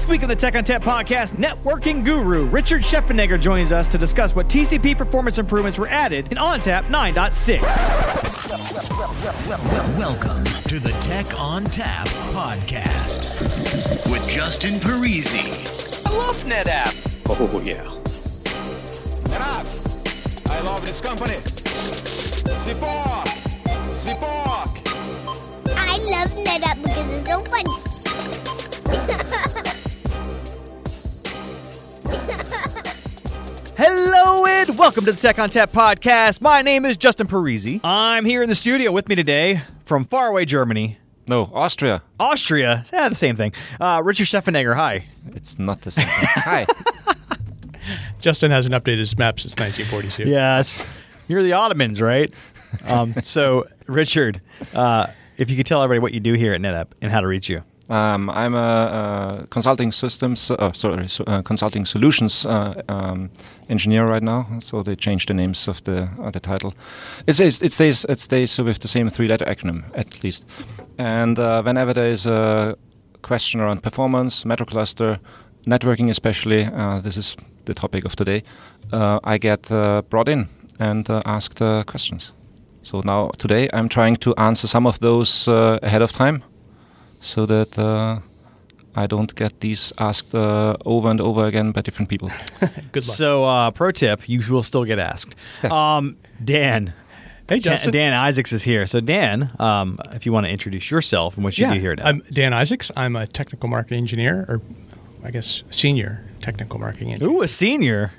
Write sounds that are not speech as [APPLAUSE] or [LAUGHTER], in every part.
This week on the Tech ONTAP podcast, networking guru Richard Scheffenegger joins us to discuss what TCP performance improvements were added in ONTAP 9.6. Welcome to the Tech ONTAP podcast with Justin Parisi. I love NetApp. Oh, yeah. NetApp. I love this company. Support. Support. I love NetApp because it's so funny. [LAUGHS] Hello and welcome to the Tech ONTAP podcast. My name is Justin Parisi. I'm here in the studio with me today from faraway Germany, No, Austria. Austria. Yeah, the same thing. Uh, Richard Scheffenegger, hi. It's not the same thing. [LAUGHS] Hi. Justin hasn't updated his map since 1942. Yes. You're the Ottomans, right? Um, so, Richard, uh, if you could tell everybody what you do here at NetApp and how to reach you. Um, I'm a, a consulting systems, uh, sorry, so, uh, consulting solutions uh, um, engineer right now. So they changed the names of the the title. It stays it stays it stays with the same three letter acronym at least. And uh, whenever there is a question around performance, MetroCluster, networking especially, uh, this is the topic of today. Uh, I get brought in and asked questions. So now today I'm trying to answer some of those ahead of time so that uh, I don't get these asked uh, over and over again by different people. [LAUGHS] Good luck. So, uh, pro tip, you will still get asked. Yes. Um, Dan. hey, Dan, Justin. Dan Isaacs is here. So, Dan, um, if you want to introduce yourself and what you yeah, do here now. I'm Dan Isaacs. I'm a technical marketing engineer, or I guess senior technical marketing engineer. Ooh, a senior.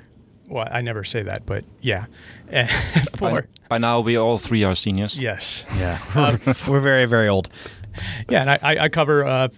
Well, I never say that, but yeah. [LAUGHS] By, by now, we all three are seniors. yes, Yeah. We're, [LAUGHS] we're very, very old. [LAUGHS] yeah, and I, I- cover uh,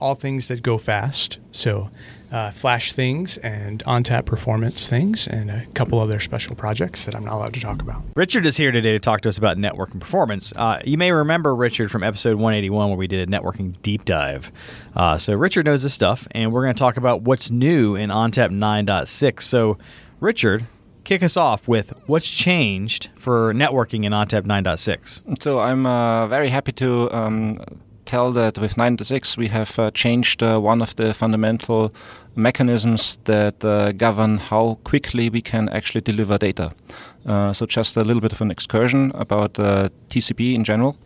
all things that go fast. So. Uh, flash things and ONTAP performance things and a couple other special projects that I'm not allowed to talk about. Richard is here today to talk to us about networking performance. Uh, you may remember Richard from episode 181 where we did a networking deep dive. Uh, so Richard knows this stuff, and we're going to talk about what's new in ONTAP 9.6. So, Richard, kick us off with what's changed for networking in ONTAP 9.6. So I'm uh, very happy to um, tell that with 9.6 we have uh, changed uh, one of the fundamental mechanisms that uh, govern how quickly we can actually deliver data. Uh, so just a little bit of an excursion about uh, TCP in general.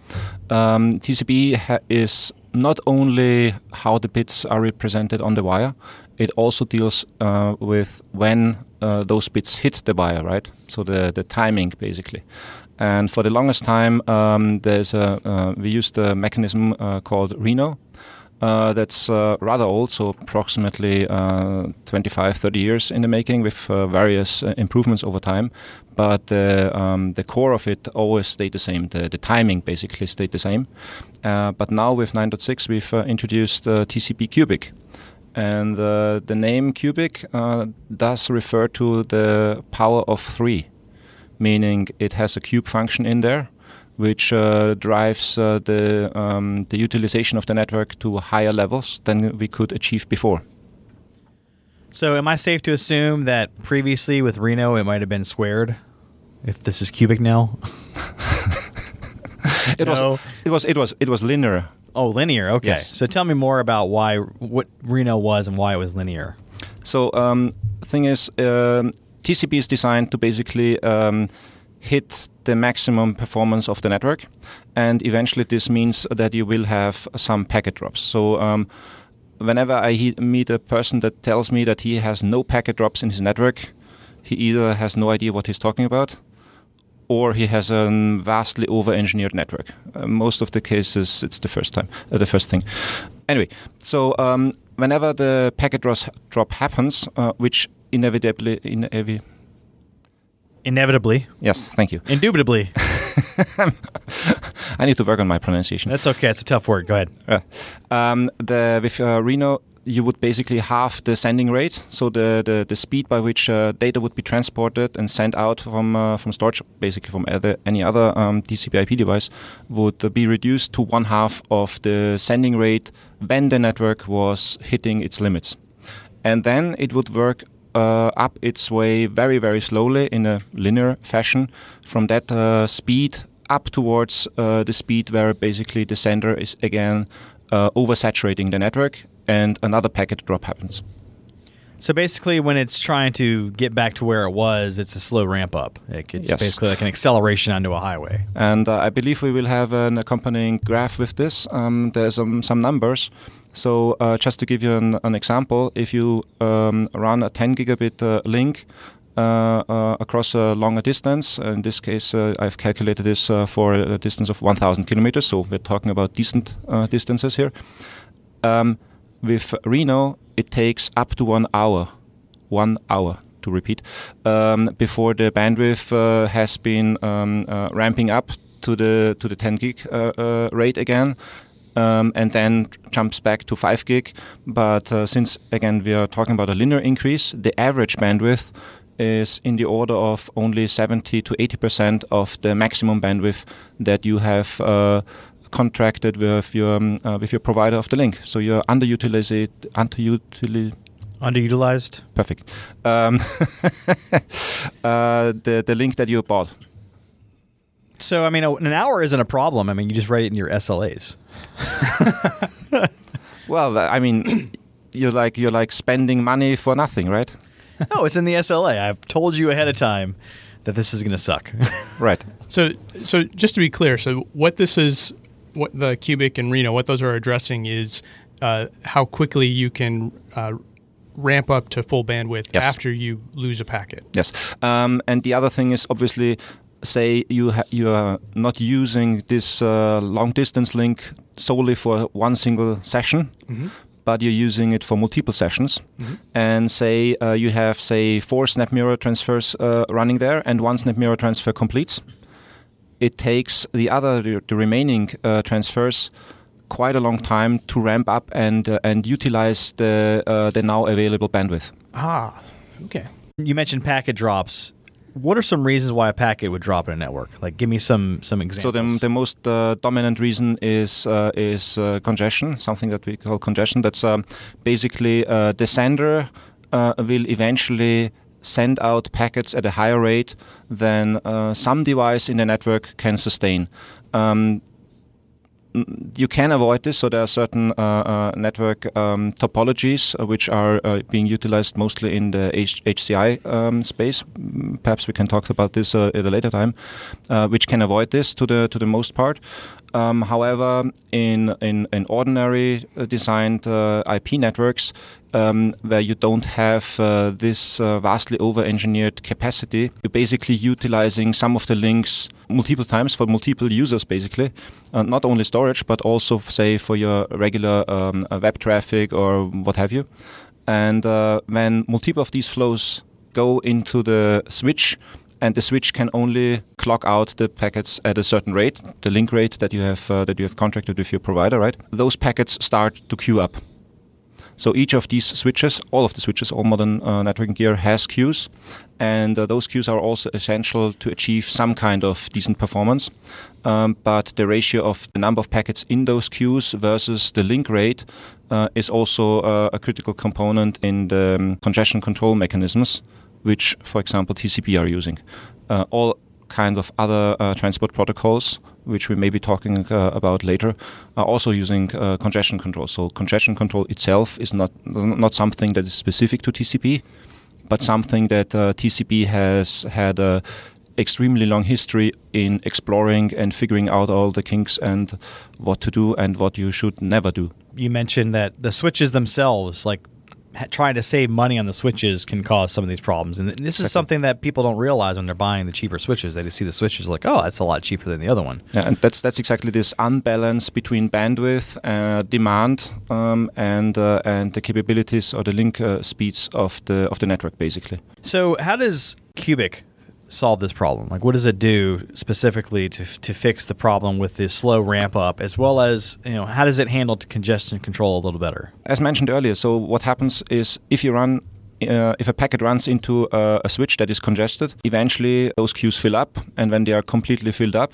Um, TCP ha- is not only how the bits are represented on the wire, it also deals uh, with when uh, those bits hit the wire, right? So the, the timing basically. And for the longest time, um, there's a, uh, we used a mechanism uh, called Reno. Uh, that's uh, rather old, so approximately uh, 25, 30 years in the making with various improvements over time. But um, the core of it always stayed the same. The, the timing basically stayed the same. But now with 9.6, we've introduced TCP cubic. And uh, the name cubic uh, does refer to the power of three meaning it has a cube function in there, which uh, drives uh, the um, the utilization of the network to higher levels than we could achieve before. So, am I safe to assume that previously with Reno it might have been squared? If this is cubic now? [LAUGHS] It No. was it was it was it was linear. Oh, linear. Okay. Yes. So, tell me more about why what Reno was and why it was linear. So um, thing is, um, TCP is designed to basically um, hit the maximum performance of the network, and eventually this means that you will have some packet drops. So um, whenever I he- meet a person that tells me that he has no packet drops in his network, he either has no idea what he's talking about, or he has a vastly over-engineered network. Uh, most of the cases, it's the first time, uh, the first thing. Anyway, so um, whenever the packet drop happens, uh, which inevitably, inevi- Inevitably, yes, thank you. indubitably. [LAUGHS] I need to work on my pronunciation. That's okay. It's a tough word. Go ahead. Uh, um, the with uh, Reno, you would basically halve the sending rate, so the the, the speed by which uh, data would be transported and sent out from uh, from storage, basically from other, any other um, TCP/IP device, would be reduced to one half of the sending rate when the network was hitting its limits, and then it would work. Uh, up its way very very slowly in a linear fashion from that uh, speed up towards uh, the speed where basically the sender is again uh, oversaturating the network and another packet drop happens. So basically, when it's trying to get back to where it was, it's a slow ramp up. It's Yes. basically like an acceleration onto a highway. And uh, I believe we will have an accompanying graph with this. Um, there's um, some numbers. So uh, just to give you an, an example, if you um, run a 10 gigabit uh, link uh, uh, across a longer distance, in this case, uh, I've calculated this uh, for a distance of 1,000 kilometers. So we're talking about decent uh, distances here. With Reno, it takes up to one hour, one hour to repeat, um, before the bandwidth uh, has been um, uh, ramping up to the to the 10 gig uh, uh, rate again. Um, and then jumps back to 5 gig. But uh, since, again, we are talking about a linear increase, the average bandwidth is in the order of only 70 to 80% of the maximum bandwidth that you have uh, contracted with your um, uh, with your provider of the link. So you're underutilized, underutil, Underutilized. perfect. Um, [LAUGHS] uh, the the link that you bought. So I mean, an hour isn't a problem. I mean, you just write it in your SLAs. [LAUGHS] Well, I mean, [COUGHS] you're like you're like spending money for nothing, right? no, it's in the SLA. I've told you ahead of time that this is going to suck. Right. So, so just to be clear, so what this is, what the Cubic and Reno, what those are addressing is uh, how quickly you can uh, ramp up to full bandwidth Yes. after you lose a packet. Yes, um, and the other thing is obviously, say you ha- you are not using this uh, long distance link solely for one single session, but you're using it for multiple sessions, and say uh, you have say four SnapMirror transfers uh, running there, and one SnapMirror transfer completes. It takes the other the remaining uh, transfers quite a long time to ramp up and uh, and utilize the uh, the now available bandwidth. Ah, okay. you mentioned packet drops. What are some reasons why a packet would drop in a network? Like, give me some some examples. So the, the most uh, dominant reason is uh, is uh, congestion, something that we call congestion. That's um, basically uh, the sender uh, will eventually send out packets at a higher rate than uh, some device in the network can sustain. Um, you can avoid this, so there are certain uh, uh, network um, topologies uh, which are uh, being utilized mostly in the H- HCI um, space. Perhaps we can talk about this uh, at a later time, which can avoid this to the to the most part. Um, however, in in, in ordinary uh, designed uh, IP networks, um, where you don't have uh, this uh, vastly over-engineered capacity, you're basically utilizing some of the links multiple times for multiple users, basically, uh, not only storage but also, say, for your regular um, uh, web traffic or what have you. And when multiple of these flows go into the switch, and the switch can only clock out the packets at a certain rate, the link rate that you have uh, that you have contracted with your provider, right? Those packets start to queue up. So each of these switches, all of the switches, all modern uh, networking gear has queues, and uh, those queues are also essential to achieve some kind of decent performance. Um, but the ratio of the number of packets in those queues versus the link rate uh, is also uh, a critical component in the um, congestion control mechanisms, which, for example, TCP are using. Uh, all kind of other uh, transport protocols, which we may be talking uh, about later, are also using uh, congestion control. So congestion control itself is not not something that is specific to TCP, but something that uh, TCP has had a extremely long history in exploring and figuring out all the kinks and what to do and what you should never do. you mentioned that the switches themselves, like trying to save money on the switches, can cause some of these problems. And this is something that people don't realize when they're buying the cheaper switches. They just see the switches like, oh, that's a lot cheaper than the other one. Yeah, and that's that's exactly this unbalance between bandwidth, uh, demand, um, and uh, and the capabilities or the link uh, speeds of the of the network, basically. So, how does Cubic solve this problem? Like, what does it do specifically to, to fix the problem with this slow ramp up, as well as you know, how does it handle congestion control a little better? As mentioned earlier, so what happens is if you run. Uh, if a packet runs into uh, a switch that is congested, eventually those queues fill up, and when they are completely filled up,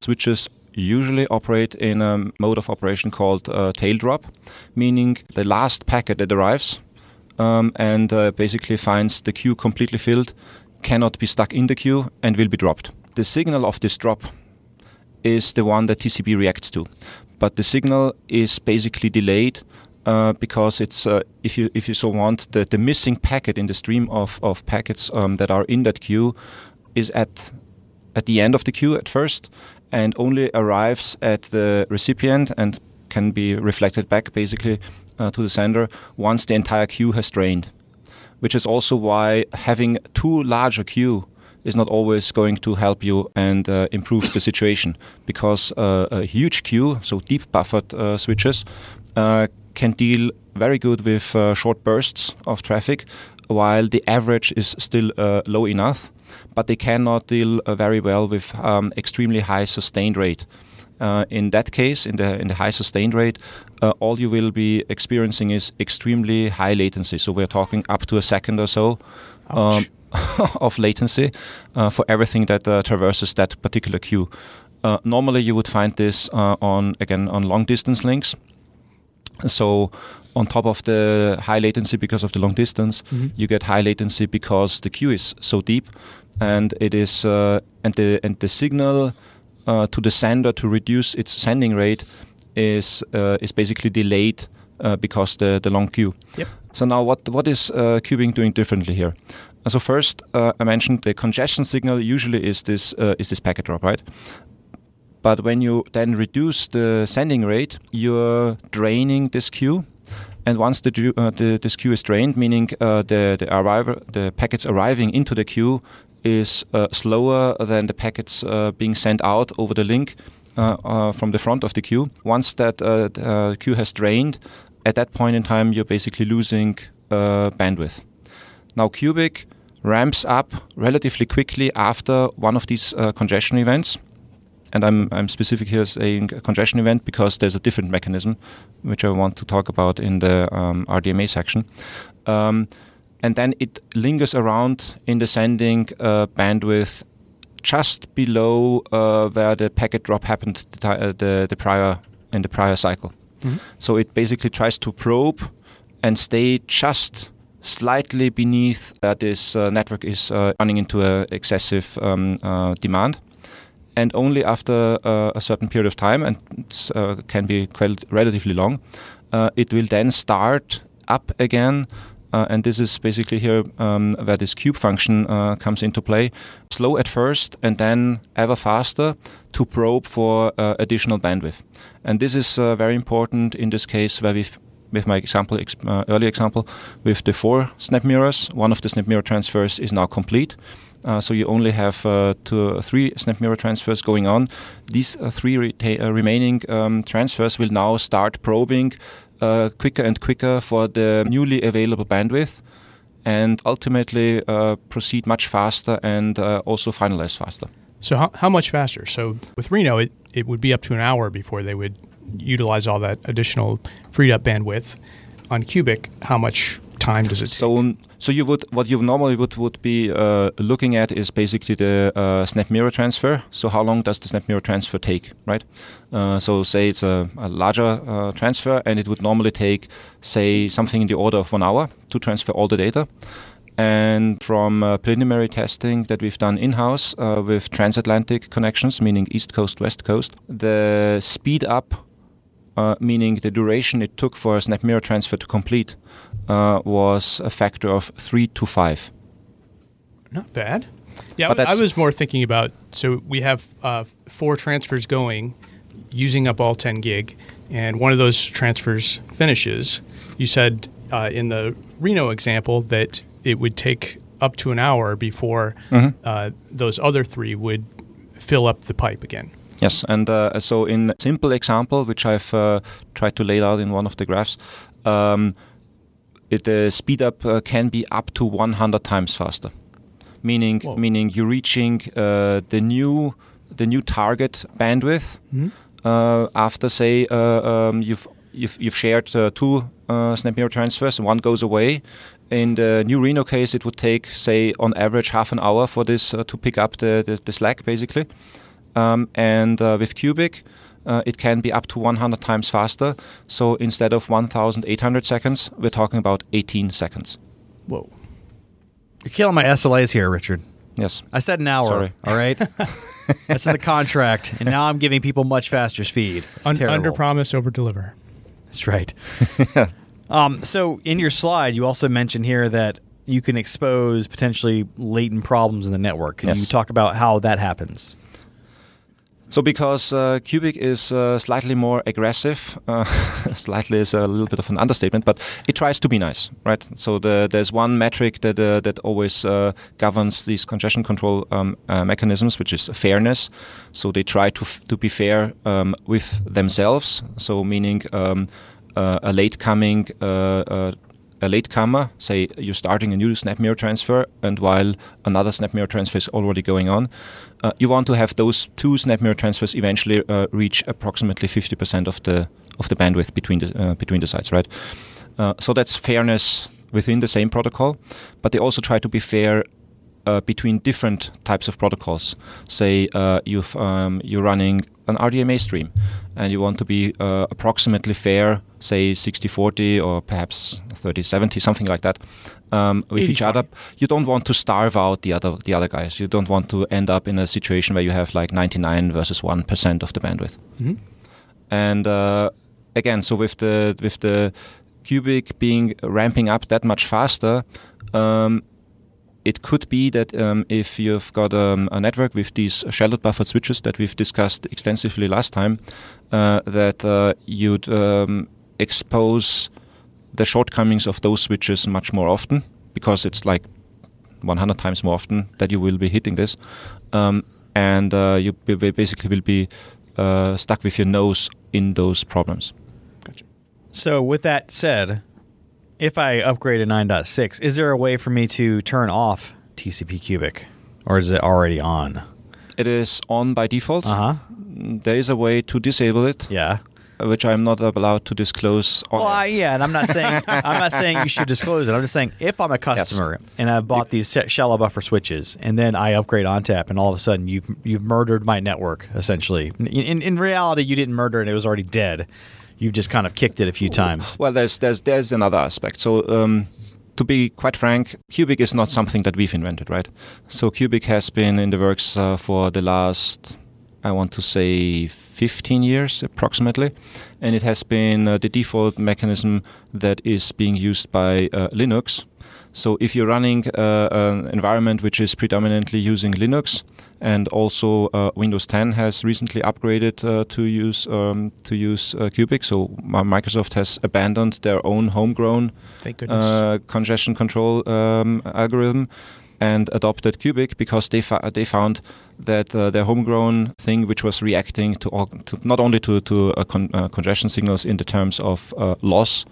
switches usually operate in a mode of operation called uh, tail drop, meaning the last packet that arrives um, and uh, basically finds the queue completely filled, cannot be stuck in the queue, and will be dropped. The signal of this drop is the one that TCP reacts to, but the signal is basically delayed uh, because it's uh, if you if you so want the, the missing packet in the stream of, of packets um, that are in that queue is at at the end of the queue at first and only arrives at the recipient and can be reflected back basically uh, to the sender once the entire queue has drained which is also why having too large a queue is not always going to help you and uh, improve the situation because uh, a huge queue, so deep buffered uh, switches, uh, can deal very good with uh, short bursts of traffic, while the average is still uh, low enough, but they cannot deal very well with um, extremely high sustained rate. In that case, in the in the high sustained rate, all you will be experiencing is extremely high latency. So we're talking up to a second or so. Um, [LAUGHS] of latency uh, for everything that uh, traverses that particular queue. Uh, normally, you would find this on again on long distance links. So on top of the high latency because of the long distance, mm-hmm. you get high latency because the queue is so deep, and it is uh, and the and the signal uh, to the sender to reduce its sending rate is uh, is basically delayed because the the long queue. Yep. So now what what is Cubic doing differently here? So first, uh, I mentioned the congestion signal usually is this uh, is this packet drop, right? But when you then reduce the sending rate, you're draining this queue. And once the, uh, the this queue is drained, meaning uh, the the arrival, the packets arriving into the queue is uh, slower than the packets uh, being sent out over the link from the front of the queue. Once that queue has drained, at that point in time, you're basically losing bandwidth. Now, Cubic ramps up relatively quickly after one of these uh, congestion events. And I'm, I'm specific here saying congestion event because there's a different mechanism, which I want to talk about in the um, RDMA section. Um, and then it lingers around in the sending uh, bandwidth just below uh, where the packet drop happened the, uh, the, the, prior in the prior cycle. Mm-hmm. So it basically tries to probe and stay just slightly beneath uh, this uh, network is uh, running into an excessive um, demand and only after uh, a certain period of time, and it uh, can be quite relatively long, uh, it will then start up again. And this is basically here um, where this cube function comes into play. Slow at first, and then ever faster to probe for additional bandwidth. And this is very important in this case where we've with my example, uh, early example, with the four SnapMirrors, one of the SnapMirror transfers is now complete. Uh, so you only have uh, two, three SnapMirror transfers going on. These uh, three uh, remaining um, transfers will now start probing uh, quicker and quicker for the newly available bandwidth and ultimately proceed much faster and also finalize faster. So, how, how much faster? So, with Reno, it, it would be up to an hour before they would utilize all that additional freed up bandwidth. On Cubic, how much time does it so, take? So you would what you normally would would be uh, looking at is basically the uh, SnapMirror transfer. So how long does the SnapMirror transfer take, right? Uh, so say it's a, a larger uh, transfer, and it would normally take say something in the order of one hour to transfer all the data. And from uh, preliminary testing that we've done in house uh, with transatlantic connections, meaning East Coast, West Coast, the speed up uh, meaning the duration it took for a SnapMirror transfer to complete uh, was a factor of three to five. Not bad. Yeah, I was more thinking about so we have uh, four transfers going, using up all 10 gig, and one of those transfers finishes. You said uh, in the Reno example that it would take up to an hour before mm-hmm. Uh, those other three would fill up the pipe again. Yes, and uh, so in a simple example, which I've uh, tried to lay out in one of the graphs, um, it, the speed up uh, can be up to 100 times faster, meaning Whoa. meaning you're reaching uh, the new the new target bandwidth mm-hmm. after say uh, um, you've you've, you've shared two SnapMirror transfers and one goes away. In the new Reno case, it would take say on average half an hour for this to pick up the, the, the slack basically. Um, and uh, with Cubic, uh, it can be up to 100 times faster. So instead of 1,800 seconds, we're talking about 18 seconds. Whoa. You're killing my SLAs here, Richard. Yes. I said an hour. Sorry. All right. That's in the contract, and now I'm giving people much faster speed. Un- under promise, over deliver. That's right. [LAUGHS] um, so in your slide, you also mentioned here that you can expose potentially latent problems in the network. Can Yes. you talk about how that happens? So because uh, Cubic is uh, slightly more aggressive, uh, [LAUGHS] slightly is a little bit of an understatement, but it tries to be nice, right? So the, there's one metric that uh, that always uh, governs these congestion control um, uh, mechanisms, which is fairness. So they try to f- to be fair um, with themselves. So meaning um, uh, a late coming. Uh, uh, a late latecomer, say you're starting a new SnapMirror transfer, and while another SnapMirror transfer is already going on, uh, you want to have those two SnapMirror transfers eventually uh, reach approximately 50% of the of the bandwidth between the uh, between the sites, right? Uh, so that's fairness within the same protocol, but they also try to be fair uh, between different types of protocols. Say uh, you've um, you're running an RDMA stream, and you want to be uh, approximately fair, say 60-40 or perhaps 30-70, something like that, um, with each other. You don't want to starve out the other the other guys. You don't want to end up in a situation where you have like 99 versus one percent of the bandwidth. Mhm. And uh, again, so with the with the cubic being ramping up that much faster, um, it could be that um, if you've got um, a network with these shallow buffered switches that we've discussed extensively last time, uh, that uh, you'd um, expose the shortcomings of those switches much more often because it's like 100 times more often that you will be hitting this, um, and uh, you basically will be uh, stuck with your nose in those problems. So, with that said, if I upgrade to 9.6, is there a way for me to turn off TCP Cubic, or is it already on? It is on by default. Uh huh. There is a way to disable it, Yeah. uh, which I'm not allowed to disclose. On Well. I, yeah, and I'm not saying [LAUGHS] I'm not saying you should disclose it. I'm just saying if I'm a customer and I've bought these shallow buffer switches, and then I upgrade ONTAP, and all of a sudden you've you've murdered my network. Essentially, in, in, in reality, you didn't murder it; it was already dead. You've just kind of kicked it a few times. Well, there's there's there's another aspect. So um, to be quite frank, Cubic is not something that we've invented, right? So Cubic has been in the works uh, for the last, I want to say, 15 years approximately, and it has been uh, the default mechanism that is being used by uh, Linux. So if you're running uh, an environment which is predominantly using Linux, and also uh, Windows 10 has recently upgraded uh, to use um, to use uh, Cubic. So Microsoft has abandoned their own homegrown uh, congestion control um, algorithm and adopted Cubic because they they found that uh, their homegrown thing, which was reacting to, all, to not only to to uh, con- uh, congestion signals in the terms of uh, loss,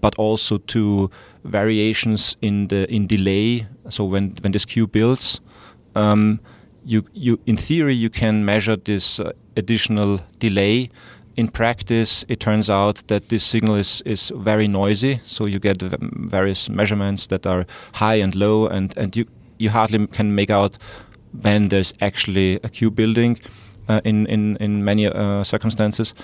but also to variations in the in delay. So when when this queue builds, um, you you in theory you can measure this uh, additional delay. In practice, it turns out that this signal is, is very noisy. So you get various measurements that are high and low, and, and you you hardly can make out when there's actually a queue building uh, in in in many uh, circumstances.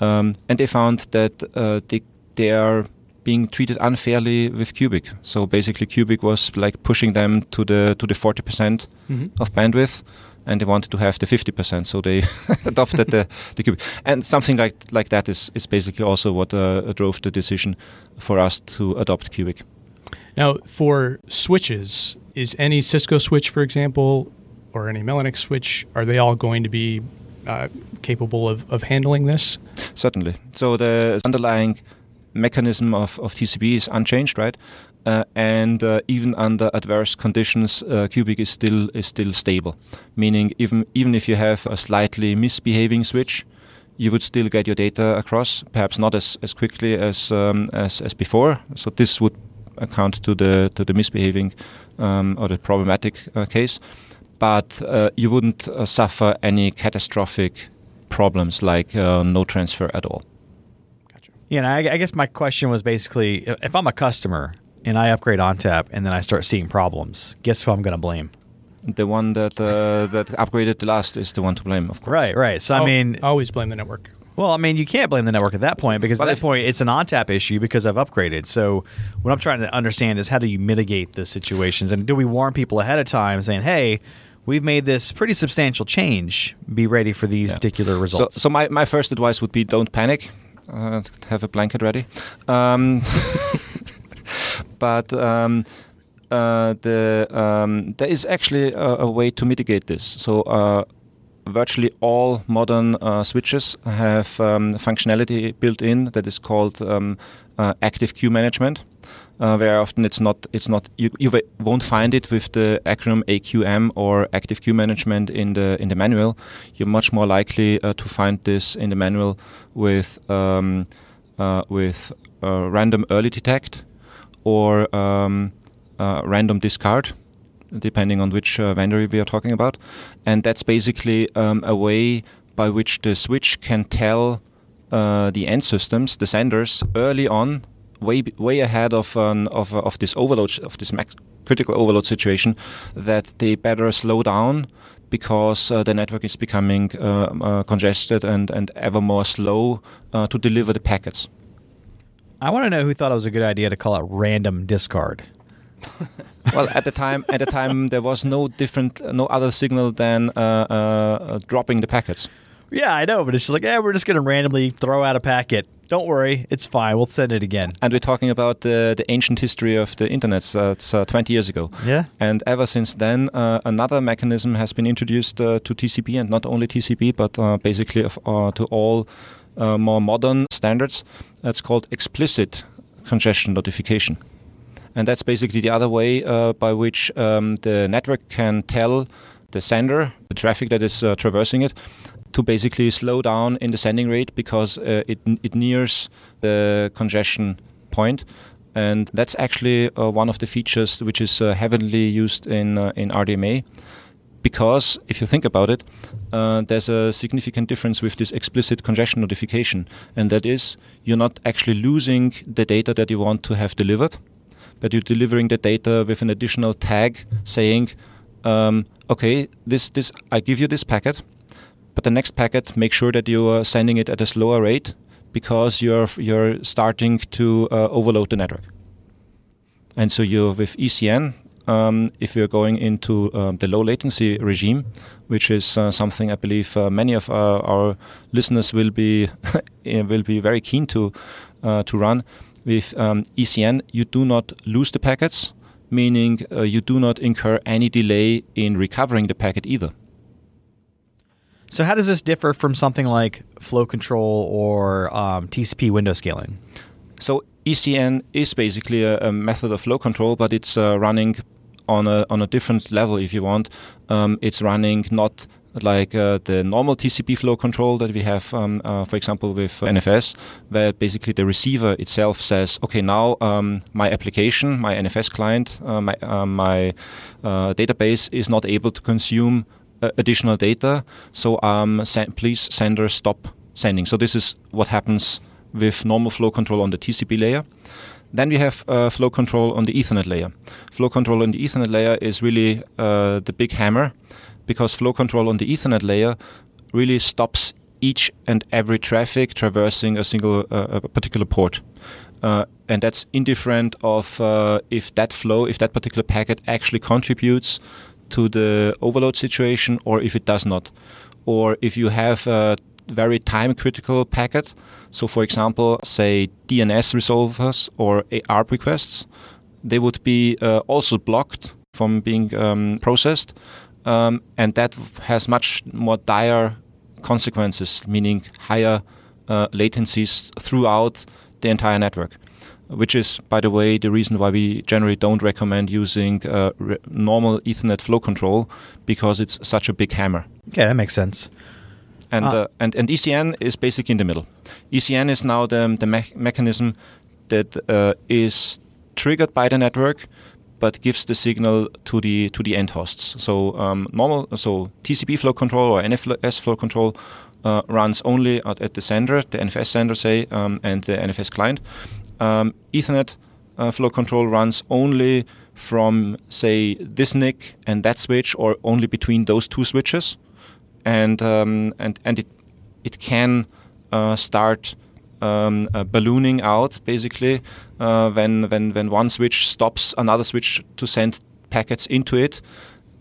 Um, and they found that uh, they they are being treated unfairly with Cubic. So basically, Cubic was like pushing them to the to the forty percent Mhm. of bandwidth, and they wanted to have the fifty percent. So they [LAUGHS] adopted the the Cubic, and something like like that is is basically also what uh, drove the decision for us to adopt Cubic. Now, for switches, is any Cisco switch, for example, or any Mellanox switch, are they all going to be uh, capable of, of handling this? Certainly. So the underlying mechanism of, of TCP is unchanged, right? Uh, and uh, even under adverse conditions, uh, Cubic is still is still stable. Meaning, even even if you have a slightly misbehaving switch, you would still get your data across. Perhaps not as, as quickly as, um, as as before. So this would account to the to the misbehaving um, or the problematic uh, case. But uh, you wouldn't uh, suffer any catastrophic problems like no transfer at all. Yeah, and I, I guess my question was basically, if I'm a customer and I upgrade ONTAP and then I start seeing problems, guess who I'm going to blame? The one that uh, [LAUGHS] that upgraded the last is the one to blame, of course. Right, right. So I Al- mean, always blame the network. Well, I mean, you can't blame the network at that point because But at that if- point it's an ONTAP issue because I've upgraded. So what I'm trying to understand is how do you mitigate the situations and do we warn people ahead of time saying, "Hey, we've made this pretty substantial change. Be ready for these Yeah. particular So, results." so my, my first advice would be don't panic. Uh, have a blanket ready. Um, [LAUGHS] but um, uh, the um, there is actually a, a, way to mitigate this. So uh, virtually all modern uh, switches have um, functionality built in that is called um, uh, active queue management. Uh, very often it's not it's not you, you won't find it with the acronym AQM or active queue management in the in the manual. You're much more likely uh, to find this in the manual with um, uh, with uh, random early detect or um, random discard depending on which uh, vendor we are talking about. And that's basically um, a way by which the switch can tell uh, the end systems, the senders, early on, way way ahead of um, of, uh, of this overload of this critical overload situation, that they better slow down because uh, the network is becoming uh, uh, congested and, and ever more slow to deliver the packets. I want to know who thought it was a good idea to call it random discard. [LAUGHS] well, at the time, at the time, there was no different, no other signal than uh, uh, dropping the packets. Yeah, I know, but it's just like, yeah, we're just going to randomly throw out a packet. Don't worry, it's fine. We'll send it again. And we're talking about the the ancient history of the internet. So it's uh, 20 years ago. Yeah. And ever since then, uh, another mechanism has been introduced uh, to TCP, and not only TCP, but uh, basically of, to all more modern standards. It's called explicit congestion notification. And that's basically the other way uh, by which um, the network can tell the sender, the traffic that is uh, traversing it, to basically slow down in the sending rate because uh, it, it nears the congestion point. And that's actually uh, one of the features which is uh, heavily used in, uh, in RDMA because if you think about it, uh, there's a significant difference with this explicit congestion notification, and that is you're not actually losing the data that you want to have delivered, but you're delivering the data with an additional tag saying, um, okay, this this I give you this packet, but the next packet make sure that you are sending it at a slower rate because you're you're starting to uh, overload the network. And so you with ECN, um, if you're going into um, the low latency regime, which is uh, something I believe uh, many of our, our, listeners will be [LAUGHS] will be very keen to uh, to run with um, ECN, you do not lose the packets, meaning uh, you do not incur any delay in recovering the packet either. So, how does this differ from something like flow control or um, TCP window scaling? So, ECN is basically a, a method of flow control, but it's uh, running on a on a different level. If you want, um, it's running not like uh, the normal TCP flow control that we have, um, uh, for example, with NFS, where basically the receiver itself says, okay, now um, my application, my NFS client, uh, my, uh, my uh, database is not able to consume additional data, so um, please sender stop sending. So this is what happens with normal flow control on the TCP layer. Then we have uh, flow control on the Ethernet layer. Flow control on the Ethernet layer is really uh, the big hammer because flow control on the Ethernet layer really stops each and every traffic traversing a single uh, a particular port. Uh, and that's indifferent of uh, if that flow, if that particular packet actually contributes to the overload situation or if it does not. Or if you have a very time critical packet, so for example, say DNS resolvers or ARP requests, they would be uh, also blocked from being um, processed um, and that has much more dire consequences, meaning higher uh, latencies throughout the entire network. Which is, by the way, the reason why we generally don't recommend using uh, re- normal Ethernet flow control because it's such a big hammer. Okay, that makes sense. And, ah. uh, and, and ECN is basically in the middle. ECN is now the, the me- mechanism that uh, is triggered by the network but gives the signal to the to the end hosts. So um, normal, so TCP flow control or NFS flow control uh, runs only at, at, the sender, the NFS sender, say, um, and the NFS client. Um, Ethernet uh, flow control runs only from say this NIC and that switch, or only between those two switches, and um, and and it it can uh, start um, uh, ballooning out basically uh, when when when one switch stops another switch to send packets into it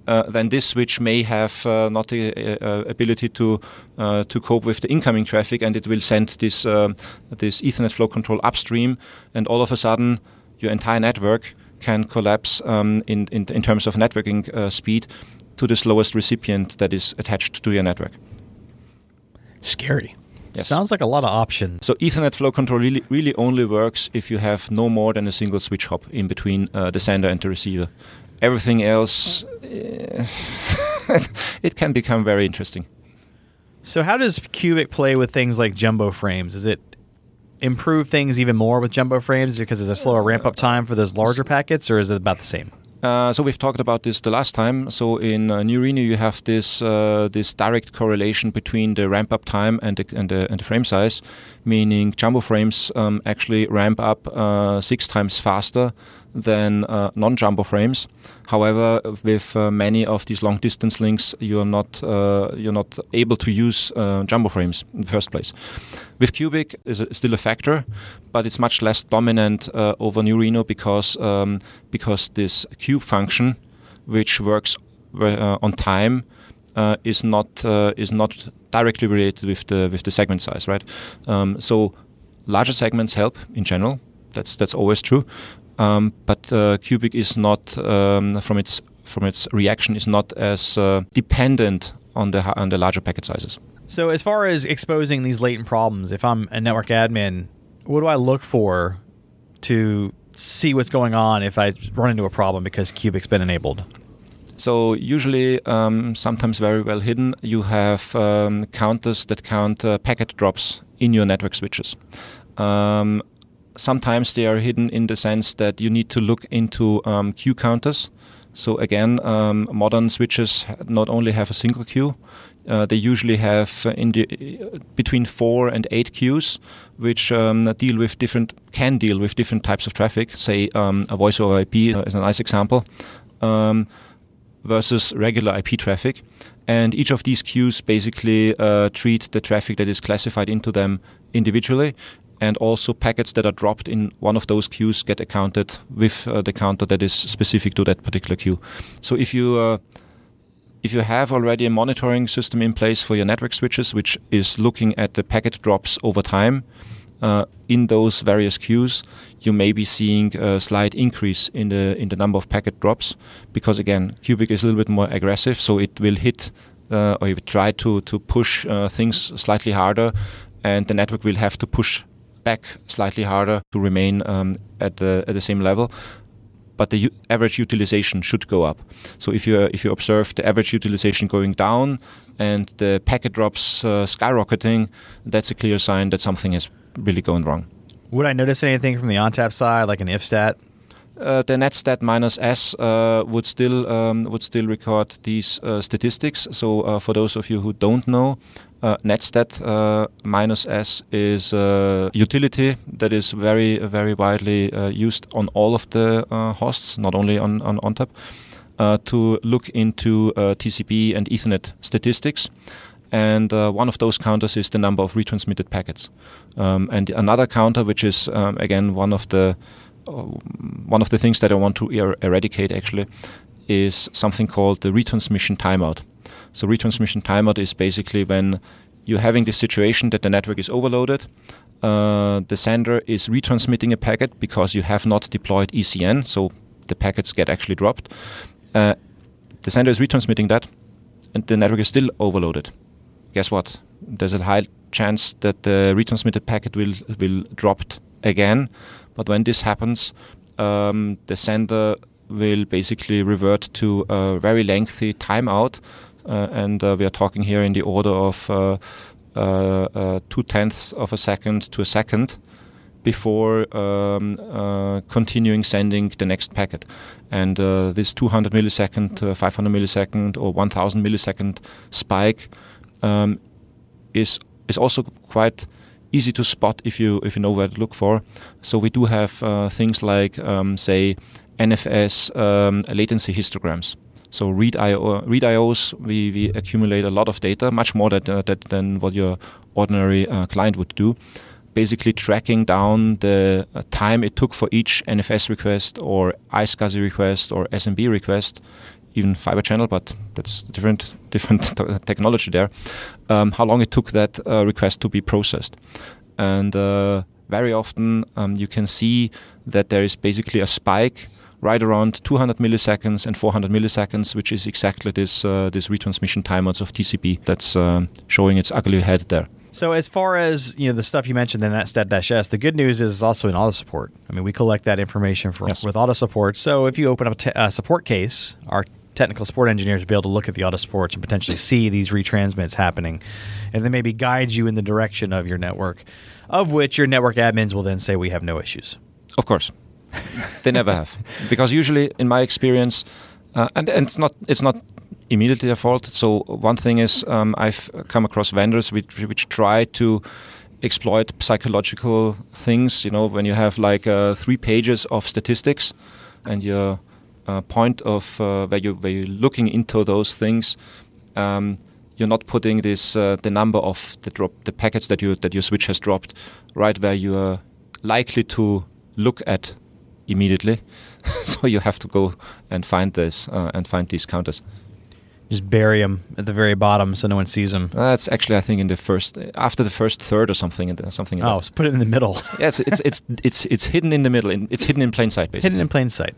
then this switch may have uh, not the uh, ability to uh, to cope with the incoming traffic, and it will send this uh, this Ethernet flow control upstream, and all of a sudden your entire network can collapse um, in, in, in terms of networking uh, speed to the slowest recipient that is attached to your network. Scary. Yes. Sounds like a lot of options. So Ethernet flow control really, really only works if you have no more than a single switch hop in between uh, the sender and the receiver. Everything else, uh, [LAUGHS] it can become very interesting. So how does Cubic play with things like jumbo frames? Is it improve things even more with jumbo frames because there's a slower ramp up time for those larger packets, or is it about the same? Uh, so we've talked about this the last time. So in uh, you have this uh, this direct correlation between the ramp up time and the, and the, and the frame size, meaning jumbo frames um, actually ramp up uh, six times faster than uh, non-jumbo frames. However, with uh, many of these long-distance links, you are not uh, you're not able to use uh, jumbo frames in the first place. With Cubic is still a factor, but it's much less dominant uh, over NewReno because um, because this cube function, which works uh, on time, is not is not directly related with the with the segment size, right? Um, so larger segments help in general. That's that's always true. Um, but uh, Cubic is not um, from its from its reaction is not as uh, dependent on the on the larger packet sizes. So as far as exposing these latent problems, if I'm a network admin, what do I look for to see what's going on if I run into a problem because Cubic's been enabled? So usually, um, sometimes very well hidden, you have um, counters that count uh, packet drops in your network switches. Um, sometimes they are hidden in the sense that you need to look into um, queue counters. So again, um, modern switches not only have a single queue, uh, they usually have uh, in the uh, between four and eight queues, which um, deal with different can deal with different types of traffic. Say um, a voice over IP is a nice example, um, versus regular IP traffic. And each of these queues basically uh, treat the traffic that is classified into them individually and also packets that are dropped in one of those queues get accounted with uh, the counter that is specific to that particular queue. So if you uh, if you have already a monitoring system in place for your network switches, which is looking at the packet drops over time uh, in those various queues, you may be seeing a slight increase in the in the number of packet drops because again, Cubic is a little bit more aggressive, so it will hit uh, or it will try to to push uh, things slightly harder, and the network will have to push back slightly harder to remain um, at the at the same level but the average utilization should go up. So if you if you observe the average utilization going down and the packet drops uh, skyrocketing, that's a clear sign that something is really going wrong. Would I notice anything from the ONTAP side, like an ifstat? Uh, the netstat minus s uh, would still um, would still record these uh, statistics. So uh, for those of you who don't know, uh, netstat uh, minus s is a utility that is very very widely uh, used on all of the uh, hosts, not only on on ONTAP, uh, to look into uh, TCP and Ethernet statistics. And one of those counters is the number of retransmitted packets. Um, and another counter, which is um, again one of the one of the things that I want to er eradicate actually, is something called the retransmission timeout. So retransmission timeout is basically when you're having this situation that the network is overloaded. Uh, the sender is retransmitting a packet because you have not deployed ECN, so the packets get actually dropped. Uh, the sender is retransmitting that, and the network is still overloaded. Guess what? There's a high chance that the retransmitted packet will will dropped again. But when this happens, um, the sender will basically revert to a very lengthy timeout and uh, we are talking here in the order of uh, two tenths of a second to a second before um, uh, continuing sending the next packet. And uh, this 200 millisecond, uh, 500 millisecond, or 1000 millisecond spike um, is is also quite easy to spot if you if you know where to look for. So we do have things like um, say NFS um, latency histograms. So read IO, read IOs, we, we accumulate a lot of data, much more that, uh, that than what your ordinary uh, client would do. Basically tracking down the uh, time it took for each NFS request or iSCSI request or SMB request even fiber channel, but that's different [LAUGHS] different technology there. Um, how long it took that uh, request to be processed, and uh, very often um, you can see that there is basically a spike right around 200 milliseconds and 400 milliseconds, which is exactly this uh, this retransmission timeouts of TCP that's uh, showing its ugly head there. So as far as you know, the stuff you mentioned in netstat-s, the good news is also in auto support. I mean, we collect that information for, yes. with auto support. So if you open up a te- uh, support case, our technical support engineers will be able to look at the auto supports and potentially see these retransmits happening, and then maybe guide you in the direction of your network, of which your network admins will then say we have no issues. Of course, they never have, because usually, in my experience, uh, and, and it's not it's not immediately a fault. So one thing is um, I've come across vendors which, which try to exploit psychological things. You know, when you have like uh, three pages of statistics, and your uh, point of uh, where you where you're looking into those things, um, you're not putting this uh, the number of the drop the packets that you that your switch has dropped right where you are likely to look at immediately. [LAUGHS] so you have to go and find this uh, and find these counters just bury them at the very bottom so no one sees them. That's actually, I think, in the first after the first third or something. Something. oh, so put it in the middle. [LAUGHS] yeah, it's, it's it's it's it's hidden in the middle. It's hidden in plain sight, basically. Hidden in plain sight.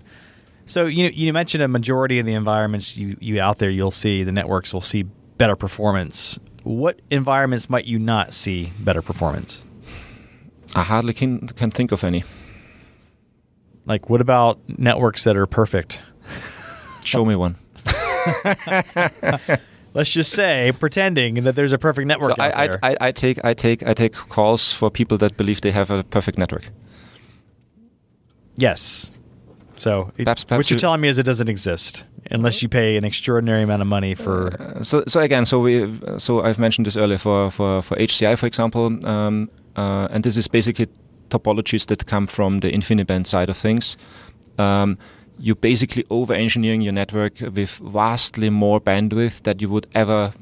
So you you mentioned a majority of the environments you you out there you'll see the networks will see better performance. What environments might you not see better performance? I hardly can can think of any. Like, what about networks that are perfect? Show me one. [LAUGHS] Let's just say, pretending that there's a perfect network so I, I, I, take I take I take calls for people that believe they have a perfect network. Yes. So perhaps, perhaps what you're telling me is it doesn't exist unless you pay an extraordinary amount of money for. Uh, so so again, so we so I've mentioned this earlier for for for HCI for example, um, uh, and this is basically topologies that come from the InfiniBand side of things. Um, you're basically over engineering your network with vastly more bandwidth that you would ever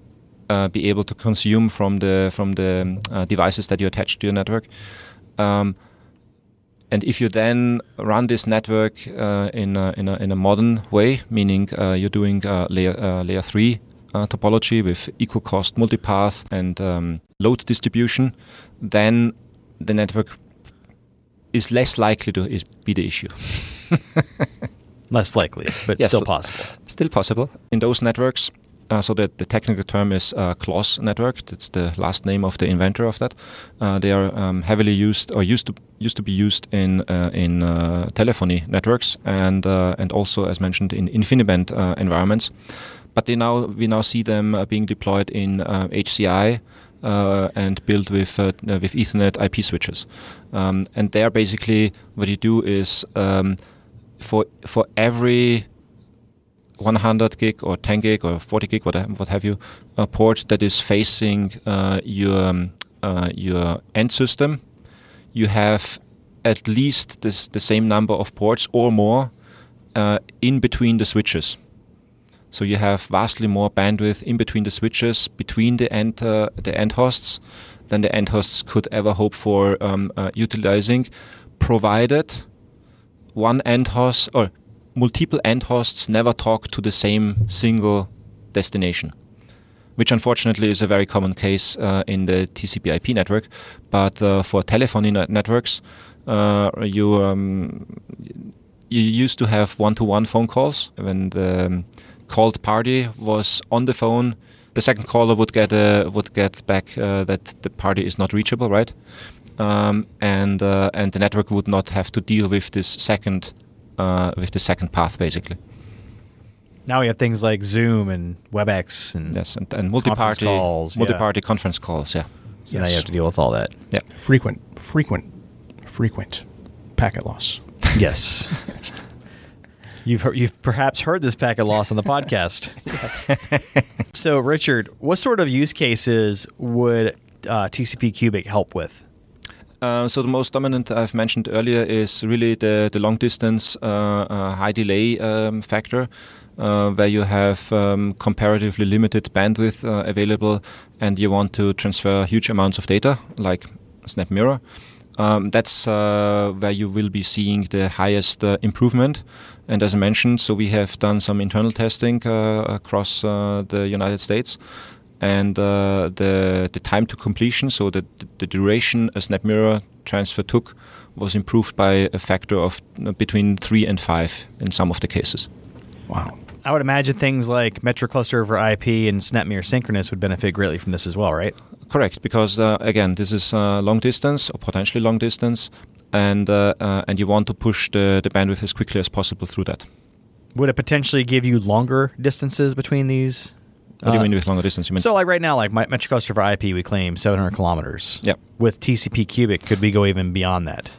uh, be able to consume from the from the uh, devices that you attach to your network. Um, and if you then run this network uh, in, a, in, a, in, a, modern way, meaning uh, you're doing uh, layer, uh, layer 3 topology with equal cost multipath and um, load distribution, then the network is less likely to be the issue. [LAUGHS] Less likely, but yes, still possible. Still possible. In those networks, uh, so the, the technical term is uh, network. That's the last name of the inventor of that. Uh, they are um, heavily used or used to used to be used in uh, in uh, telephony networks and uh, and also, as mentioned, in InfiniBand environments. But they now we now see them being deployed in HCI. And built with with Ethernet IP switches, um, and there basically what you do is um, for for every 100 gig or 10 gig or 40 gig, what, what have you, a port that is facing uh, your um, uh, your end system, you have at least this, the same number of ports or more uh, in between the switches. So you have vastly more bandwidth in between the switches, between the end uh, the end hosts, than the end hosts could ever hope for um, uh, utilizing, provided one end host or multiple end hosts never talk to the same single destination, which unfortunately is a very common case uh, in the TCP/IP network. But uh, for telephony net networks, uh, you um, you used to have one-to-one phone calls when the um, called party was on the phone. The second caller would get would get back uh, that the party is not reachable, right? um, and uh, and the network would not have to deal with this second uh, with the second path basically. Now we have things like Zoom and WebEx and yes, and, and multi-party calls, multi-party yeah. conference calls. Yeah. So yes. now you have to deal with all that. Yeah. Frequent, frequent, frequent packet loss. [LAUGHS] yes. [LAUGHS] You've heard, you've perhaps heard this packet loss on the podcast. [LAUGHS] [LAUGHS] so, Richard, what sort of use cases would uh, TCP Cubic help with? Uh, so the most dominant I've mentioned earlier is really the, the long distance uh, uh, high delay um, factor, uh, where you have um, comparatively limited bandwidth uh, available and you want to transfer huge amounts of data, like Snap SnapMirror. Um, that's uh, where you will be seeing the highest uh, improvement. And as I mentioned, so we have done some internal testing uh, across uh, the United States, and uh, the the time to completion, so the the duration a SnapMirror transfer took, was improved by a factor of between three and five in some of the cases. Wow. I would imagine things like MetroCluster over IP and SnapMirror Synchronous would benefit greatly from this as well, right? Correct, because uh, again, this is uh, long distance or potentially long distance, and uh, uh, and you want to push the, the bandwidth as quickly as possible through that. Would it potentially give you longer distances between these? What do you mean with longer distance? You mean so like right now, like my MetroCluster for IP, we claim 700 kilometers. Yeah. With TCP cubic, could we go even beyond that?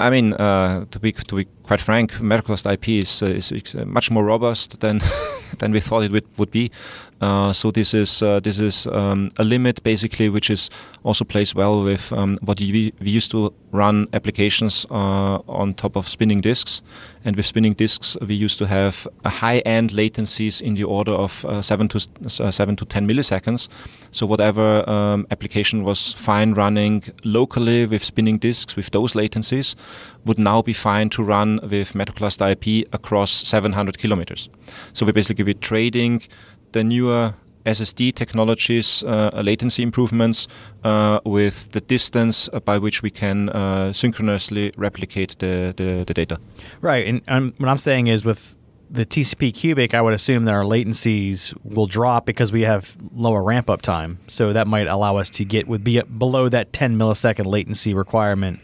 I mean, uh, to be to be quite frank, MetroCluster IP is, uh, is, much more robust than [LAUGHS] than we thought it would, would be. Uh, so this is uh, this is um, a limit basically, which is also plays well with um, what we, we used to run applications uh, on top of spinning disks, and with spinning disks we used to have a high-end latencies in the order of uh, seven to uh, seven to ten milliseconds. So whatever um, application was fine running locally with spinning disks with those latencies would now be fine to run with MetroCluster IP across 700 kilometers. So we basically be trading the newer SSD technologies, uh, latency improvements, uh, with the distance by which we can uh, synchronously replicate the, the, the, data. Right. And um, what I'm saying is with the TCP cubic, I would assume that our latencies will drop because we have lower ramp up time. So that might allow us to get would be below that 10 millisecond latency requirement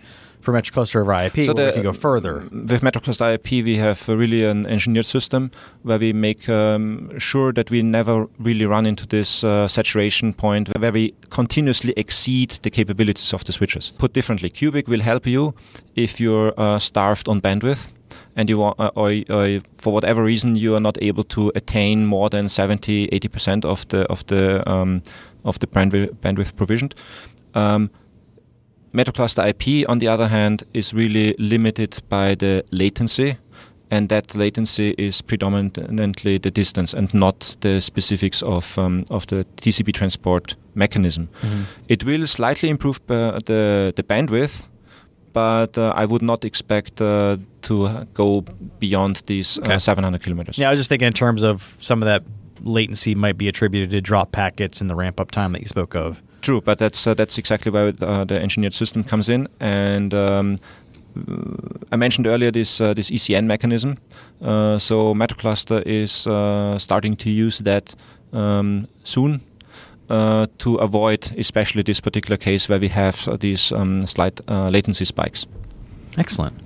for MetroCluster over IP, so the, we can go further. With MetroCluster IP, we have really an engineered system where we make um, sure that we never really run into this uh, saturation point where we continuously exceed the capabilities of the switches. Put differently, Cubic will help you if you're uh, starved on bandwidth and you want, uh, or, or, for whatever reason you are not able to attain more than 70 80% of the of the um, of the bandwidth, bandwidth provisioned um, MetroCluster IP, on the other hand, is really limited by the latency, and that latency is predominantly the distance and not the specifics of um, of the TCP transport mechanism. Mm-hmm. It will slightly improve uh, the the bandwidth, but uh, I would not expect uh, to go beyond these uh, okay. 700 kilometers. Yeah, I was just thinking in terms of some of that latency might be attributed to drop packets and the ramp up time that you spoke of. True, but that's uh, that's exactly where uh, the engineered system comes in, and um, I mentioned earlier this uh, this ECN mechanism. Uh, so MetroCluster is uh, starting to use that um, soon uh, to avoid, especially this particular case where we have these um, slight latency spikes. Excellent.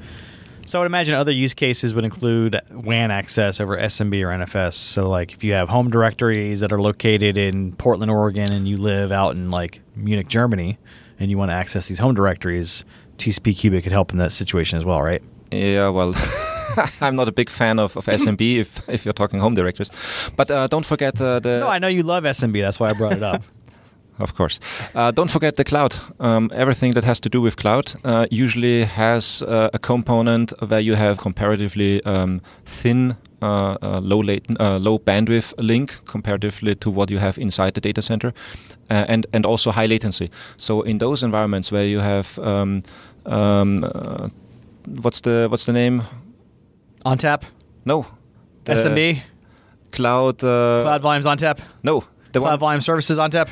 So I would imagine other use cases would include WAN access over SMB or NFS. So like if you have home directories that are located in Portland, Oregon, and you live out in like Munich, Germany, and you want to access these home directories, TCP Cubic could help in that situation as well, right? Yeah, well. [LAUGHS] I'm not a big fan of, of SMB if, if you're talking home directories. But uh, don't forget uh, the. No, I know you love SMB. That's why I brought it up. [LAUGHS] of course. Uh, don't forget the cloud. Um, everything that has to do with cloud uh, usually has uh, a component where you have comparatively um, thin, uh, uh, low latent, uh, low bandwidth link comparatively to what you have inside the data center, and and also high latency. So in those environments where you have um, um what's the what's the name? ONTAP. No. SMB. Cloud. cloud volumes ONTAP. No. The cloud one. volume services ONTAP.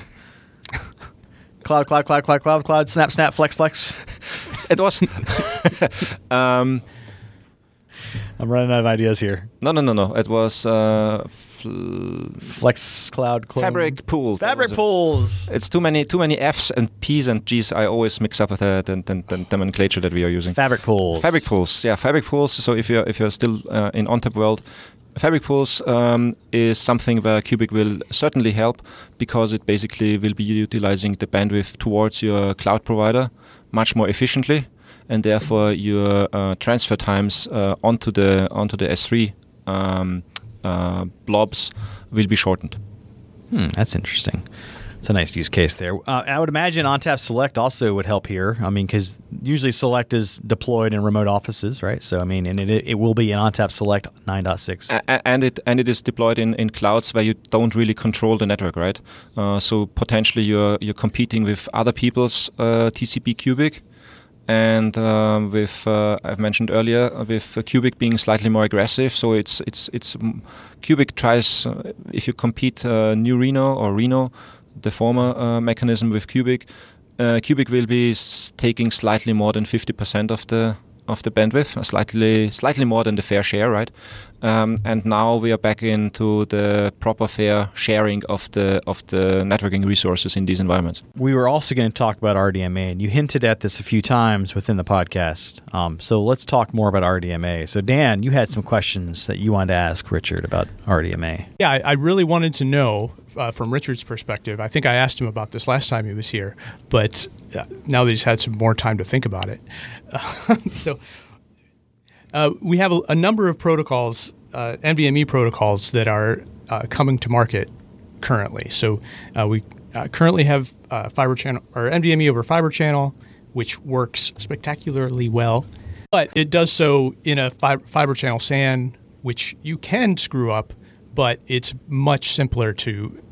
Cloud, cloud, cloud, cloud, cloud, cloud, snap, snap, flex, flex. [LAUGHS] it was. [LAUGHS] um, I'm running out of ideas here. No, no, no, no. It was uh, fl- flex cloud clone. FabricPool. Fabric pools. It's too many, too many F's and P's and G's. I always mix up the, the, the, the nomenclature that we are using. FabricPools. Fabric pools. Yeah, FabricPools. So if you're if you're still uh, in ONTAP world, FabricPools um, is something where Cubic will certainly help because it basically will be utilizing the bandwidth towards your cloud provider much more efficiently, and therefore your uh, transfer times uh, onto the onto the S3 um, uh, blobs will be shortened. Hmm, that's interesting. It's a nice use case there. Uh, I would imagine ONTAP Select also would help here. I mean, because usually Select is deployed in remote offices, right? So I mean, and it, it will be in ONTAP Select 9.6, and it and it is deployed in, in clouds where you don't really control the network, right? Uh, so potentially you're you're competing with other people's uh, TCP cubic, and uh, with uh, I've mentioned earlier with Cubic being slightly more aggressive. So it's it's it's Cubic tries if you compete NewReno or Reno, the former uh, mechanism with Cubic. Uh, Cubic will be taking slightly more than 50% of the of the bandwidth, slightly slightly more than the fair share, right? Um, and now we are back into the proper fair sharing of the of the networking resources in these environments. We were also going to talk about RDMA, and you hinted at this a few times within the podcast. Um, so let's talk more about RDMA. So Dan, you had some questions that you wanted to ask Richard about RDMA. Yeah, I, I really wanted to know uh, from Richard's perspective. I think I asked him about this last time he was here, but uh, now that he's had some more time to think about it, uh, [LAUGHS] so uh, we have a, a, number of protocols, uh, NVMe protocols that are uh, coming to market currently. So uh, we uh, currently have fiber channel or NVMe over fiber channel, which works spectacularly well, but it does so in a fi- fiber channel SAN, which you can screw up, but it's much simpler to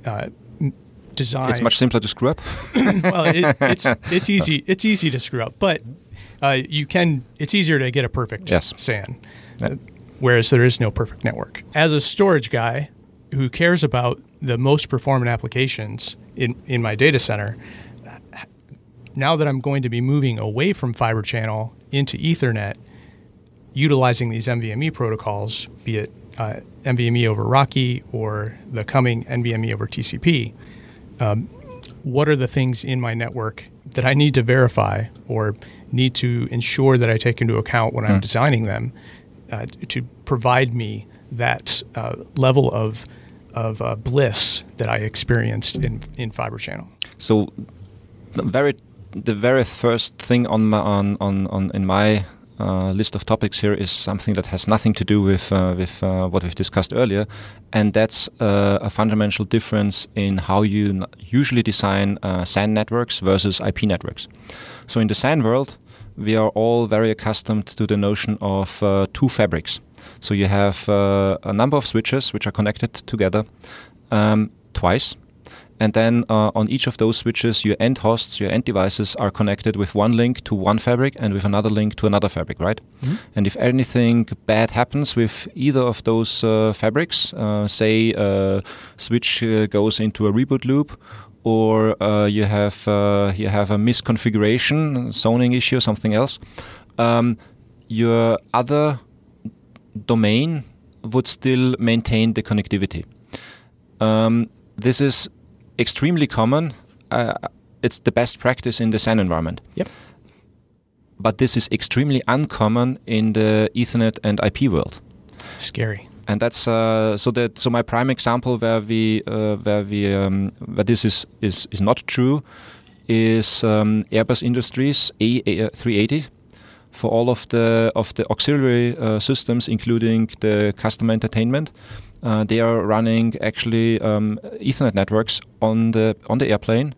design. It's much simpler to screw up. [LAUGHS] well, it, it's it's easy. It's easy to screw up, but uh, you can. It's easier to get a perfect yes. SAN, uh, whereas there is no perfect network. As a storage guy who cares about the most performant applications in in my data center, now that I'm going to be moving away from fiber channel into Ethernet, utilizing these NVMe protocols, be it uh, NVMe over RoCE or the coming NVMe over TCP. Um, what are the things in my network that I need to verify or need to ensure that I take into account when I'm hmm. designing them uh, to provide me that uh, level of of uh, bliss that I experienced in in Fiber Channel. So, the very the very first thing on my on on, on in my uh, list of topics here is something that has nothing to do with uh, with uh, what we've discussed earlier, and that's uh, a fundamental difference in how you usually design uh, SAN networks versus IP networks. So in the SAN world, we are all very accustomed to the notion of two fabrics. So you have a number of switches which are connected together um, twice and then uh, on each of those switches, your end hosts, your end devices are connected with one link to one fabric and with another link to another fabric, right? Mm-hmm. And if anything bad happens with either of those uh, fabrics, uh, say a uh, switch uh, goes into a reboot loop, or uh, you have you have a misconfiguration, zoning issue, something else, um, your other domain would still maintain the connectivity. Um, this is extremely common. Uh, it's the best practice in the SAN environment. Yep. But this is extremely uncommon in the Ethernet and IP world. Scary. And that's uh, so that so my prime example where we uh, where we um, where this is, is is not true is um, Airbus Industries A380 for all of the of the auxiliary uh, systems, including the customer entertainment. Uh, they are running actually um, Ethernet networks on the on the airplane.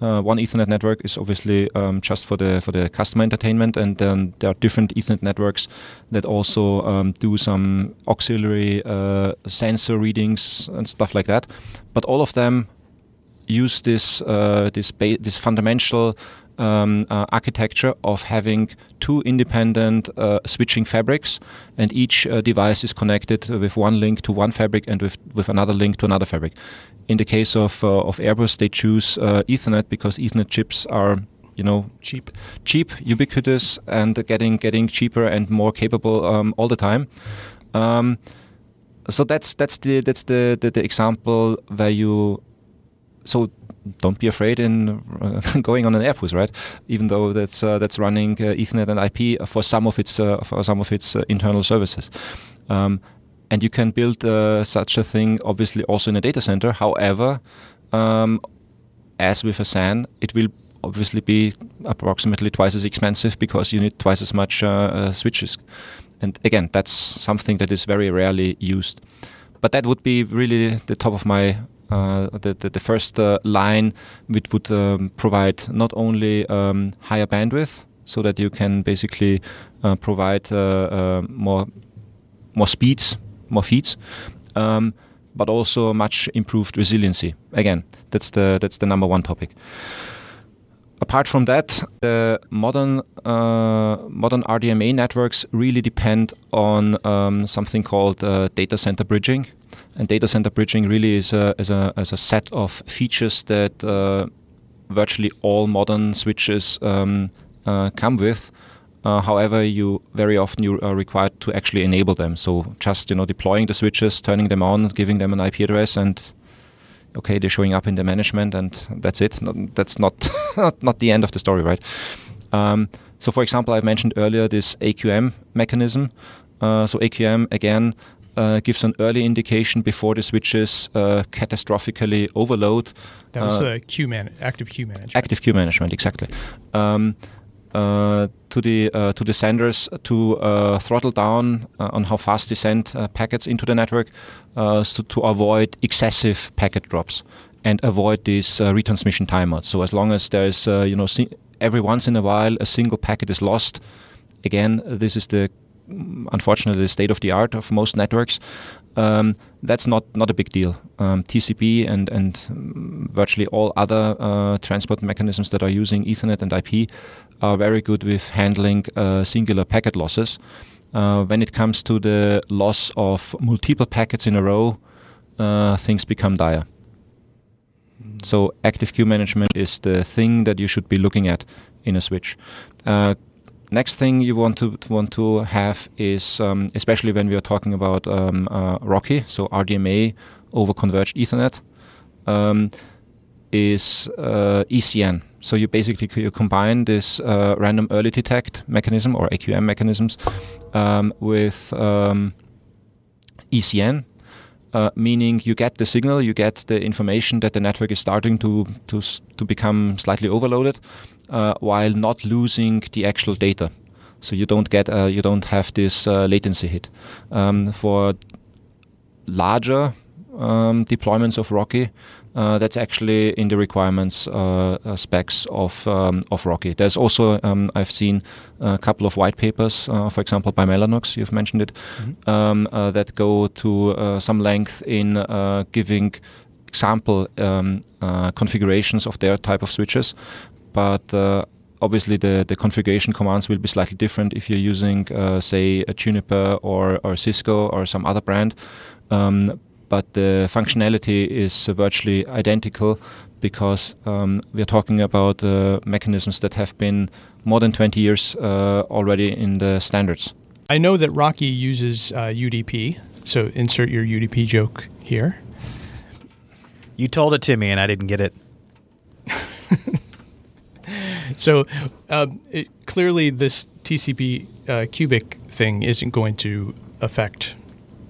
Uh, one Ethernet network is obviously um, just for the for the customer entertainment, and then there are different Ethernet networks that also um, do some auxiliary uh, sensor readings and stuff like that. But all of them use this uh, this this fundamental um, uh, architecture of having two independent uh, switching fabrics, and each uh, device is connected with one link to one fabric and with, with another link to another fabric. In the case of uh, of Airbus, they choose uh, Ethernet because Ethernet chips are you know cheap, cheap, ubiquitous, and getting getting cheaper and more capable um, all the time. Um, so that's that's the that's the, the, the example where you so don't be afraid in uh, [LAUGHS] going on an Airbus, right? Even though that's uh, that's running uh, Ethernet and IP for some of its uh, for some of its uh, internal services. Um, and you can build uh, such a thing, obviously, also in a data center. However, um, as with a SAN, it will obviously be approximately twice as expensive because you need twice as much switches. And again, that's something that is very rarely used. But that would be really the top of my uh, the, the, the, first uh, line which would um, provide not only um, higher bandwidth so that you can basically uh, provide more more speeds, more feeds, um, but also much improved resiliency. Again, that's the that's the number one topic. apart from that, the modern uh, modern RDMA networks really depend on um, something called uh, data center bridging, and data center bridging really is a, is a, is a set of features that uh, virtually all modern switches um, uh, come with. Uh, however, you very often you are required to actually enable them. So just you know deploying the switches, turning them on, giving them an IP address, and okay, they're showing up in the management, and that's it. that's [LAUGHS] not not the end of the story, right? Um, so, for example, I mentioned earlier this AQM mechanism. Uh, so AQM again uh, gives an early indication before the switches uh, catastrophically overload. That was uh, the queue man- active queue management. Active queue management, exactly. Um, uh, to the uh, to the senders to uh, throttle down uh, on how fast they send uh, packets into the network, so to avoid excessive packet drops and avoid these retransmission timeouts. So as long as there's you know every once in a while a single packet is lost, again this is the unfortunately the state of the art of most networks. Um, that's not, not a big deal. Um, TCP and and virtually all other uh, transport mechanisms that are using Ethernet and IP are very good with handling uh, singular packet losses. Uh, when it comes to the loss of multiple packets in a row, uh, things become dire. So active queue management is the thing that you should be looking at in a switch. Uh, next thing you want to want to have is, um, especially when we are talking about um, uh, RoCE, so RDMA over converged Ethernet, um, is uh, ECN. So you basically you combine this uh, random early detect mechanism or AQM mechanisms um, with um, ECN, uh, meaning you get the signal, you get the information that the network is starting to to to become slightly overloaded, while not losing the actual data. So you don't get uh, you don't have this uh, latency hit. Um, for larger um, deployments of RoCE. uh, that's actually in the requirements uh, uh, specs of um, of RoCE. There's also um, I've seen a couple of white papers, uh, for example, by Mellanox. You've mentioned it, mm-hmm. um, uh, that go to uh, some length in giving example um, configurations of their type of switches, but obviously the, the configuration commands will be slightly different if you're using, uh, say, a Juniper or, or Cisco or some other brand. Um, but the functionality is virtually identical because um, we're talking about uh, mechanisms that have been more than 20 years uh, already in the standards. I know that RoCE uses uh, UDP, so insert your UDP joke here. You told it to me and I didn't get it. [LAUGHS] so uh, it, clearly, this TCP uh, cubic thing isn't going to affect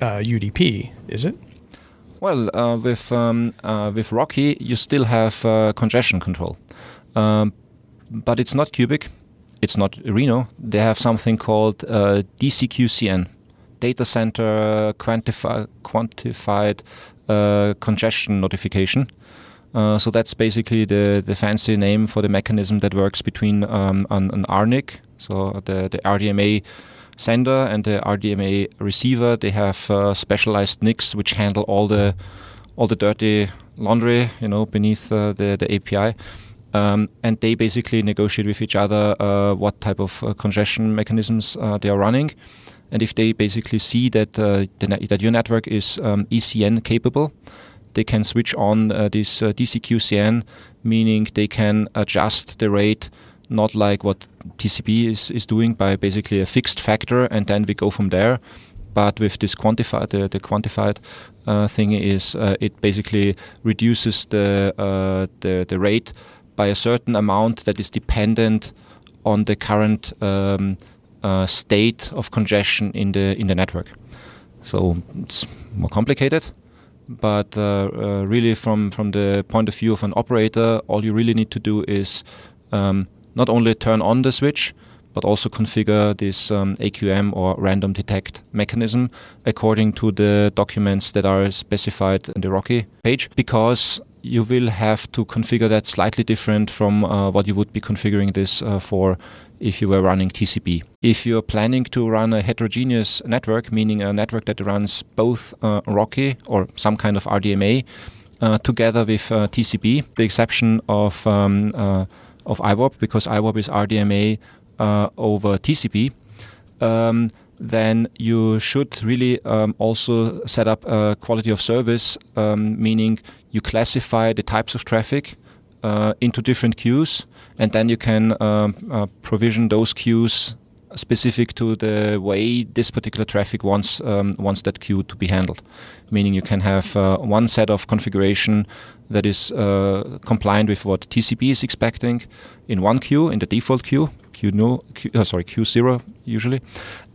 UDP, uh, is it? Well, uh, with um, uh, with RoCE, you still have uh, congestion control, um, but it's not cubic, it's not Reno. They have something called DCQCN, data center quantifi- quantified congestion notification. Uh, so that's basically the, the fancy name for the mechanism that works between um, an, an RNIC, so the, the RDMA sender and the RDMA receiver. They have uh, specialized NICs which handle all the all the dirty laundry, you know, beneath uh, the the API. Um, and they basically negotiate with each other uh, what type of uh, congestion mechanisms they are running. And if they basically see that uh, that your network is um, ECN capable, they can switch on this DCQCN, meaning they can adjust the rate not like what TCP is, is doing by basically a fixed factor and then we go from there. But with this quantified, the, the quantified uh, thing is uh, it basically reduces the, uh, the the rate by a certain amount that is dependent on the current um, uh, state of congestion in the in the network. So it's more complicated, but uh, uh, really from from the point of view of an operator, all you really need to do is um, not only turn on the switch, but also configure this um, AQM or random detect mechanism according to the documents that are specified in the RoCE page because you will have to configure that slightly different from uh, what you would be configuring this uh, for if you were running TCP. If you're planning to run a heterogeneous network, meaning a network that runs both uh, RoCE or some kind of RDMA uh, together with uh, TCP, the exception of um, uh, of IWARP because IWARP is RDMA uh, over TCP. Um, then you should really um, also set up a quality of service, um, meaning you classify the types of traffic uh, into different queues, and then you can um, uh, provision those queues specific to the way this particular traffic wants um, wants that queue to be handled. Meaning you can have uh, one set of configuration that is uh, compliant with what TCP is expecting in one queue in the default queue, queue no, queue, uh, sorry queue zero usually,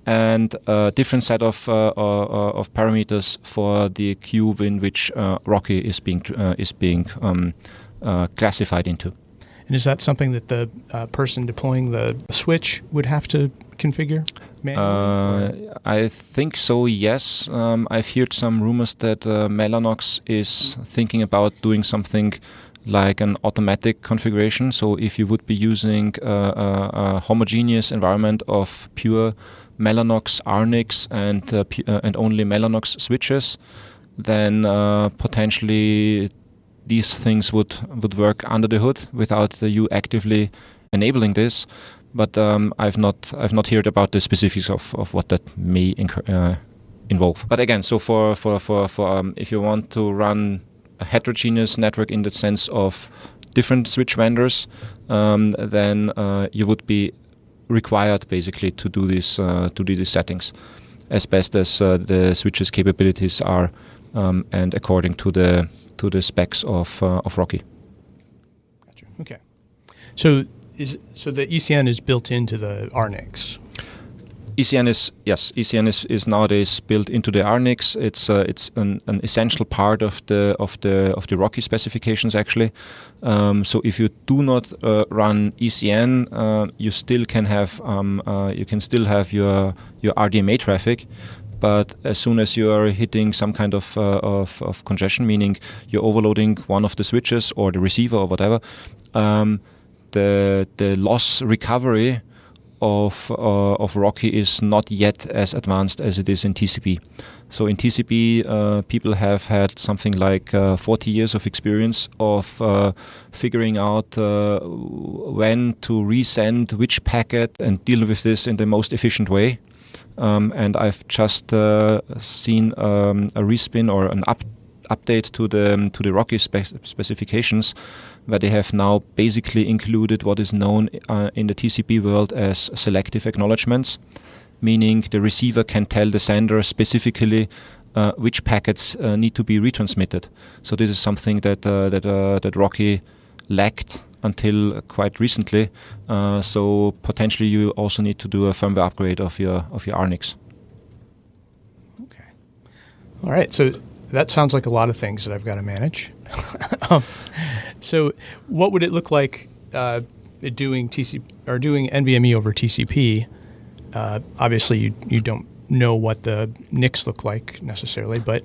and a different set of uh, uh, of parameters for the queue in which uh, RoCE is being is being um, classified into. And is that something that the uh, person deploying the switch would have to configure? Uh, I think so. Yes, um, I've heard some rumors that uh, Mellanox is thinking about doing something like an automatic configuration. So if you would be using a, a, a homogeneous environment of pure Mellanox RNICs and uh, uh, and only Mellanox switches, then uh, potentially these things would would work under the hood without you actively enabling this. But um, I've not I've not heard about the specifics of, of what that may uh, involve. But again, so for for for, for um, if you want to run a heterogeneous network in the sense of different switch vendors, um, then uh, you would be required basically to do this uh, to do these settings as best as uh, the switches capabilities are um, and according to the to the specs of uh, of RoCE. Gotcha. Okay. So is so the ECN is built into the RNICs. ECN is yes, ECN is, is nowadays built into the RNICs. It's uh, it's an, an, essential part of the of the of the RoCE specifications actually. Um, so if you do not uh, run ECN, uh, you still can have um, uh, you can still have your your RDMA traffic, but as soon as you are hitting some kind of, uh, of, of, congestion, meaning you're overloading one of the switches or the receiver or whatever, um, the the loss recovery of uh, of RoCE is not yet as advanced as it is in TCP. So in TCP, uh, people have had something like uh, 40 years of experience of uh, figuring out uh, when to resend which packet and deal with this in the most efficient way. Um, and I've just uh, seen um, a respin or an up update to the to the RoCE specifications, where they have now basically included what is known uh, in the TCP world as selective acknowledgements, meaning the receiver can tell the sender specifically uh, which packets uh, need to be retransmitted. So this is something that uh, that uh, that RoCE lacked until quite recently. Uh, so potentially you also need to do a firmware upgrade of your of your RNICs. Okay. All right. So that sounds like a lot of things that I've got to manage. [LAUGHS] um, so what would it look like uh, doing TCP or doing NVMe over TCP? Uh, obviously, you you don't know what the NICs look like necessarily, but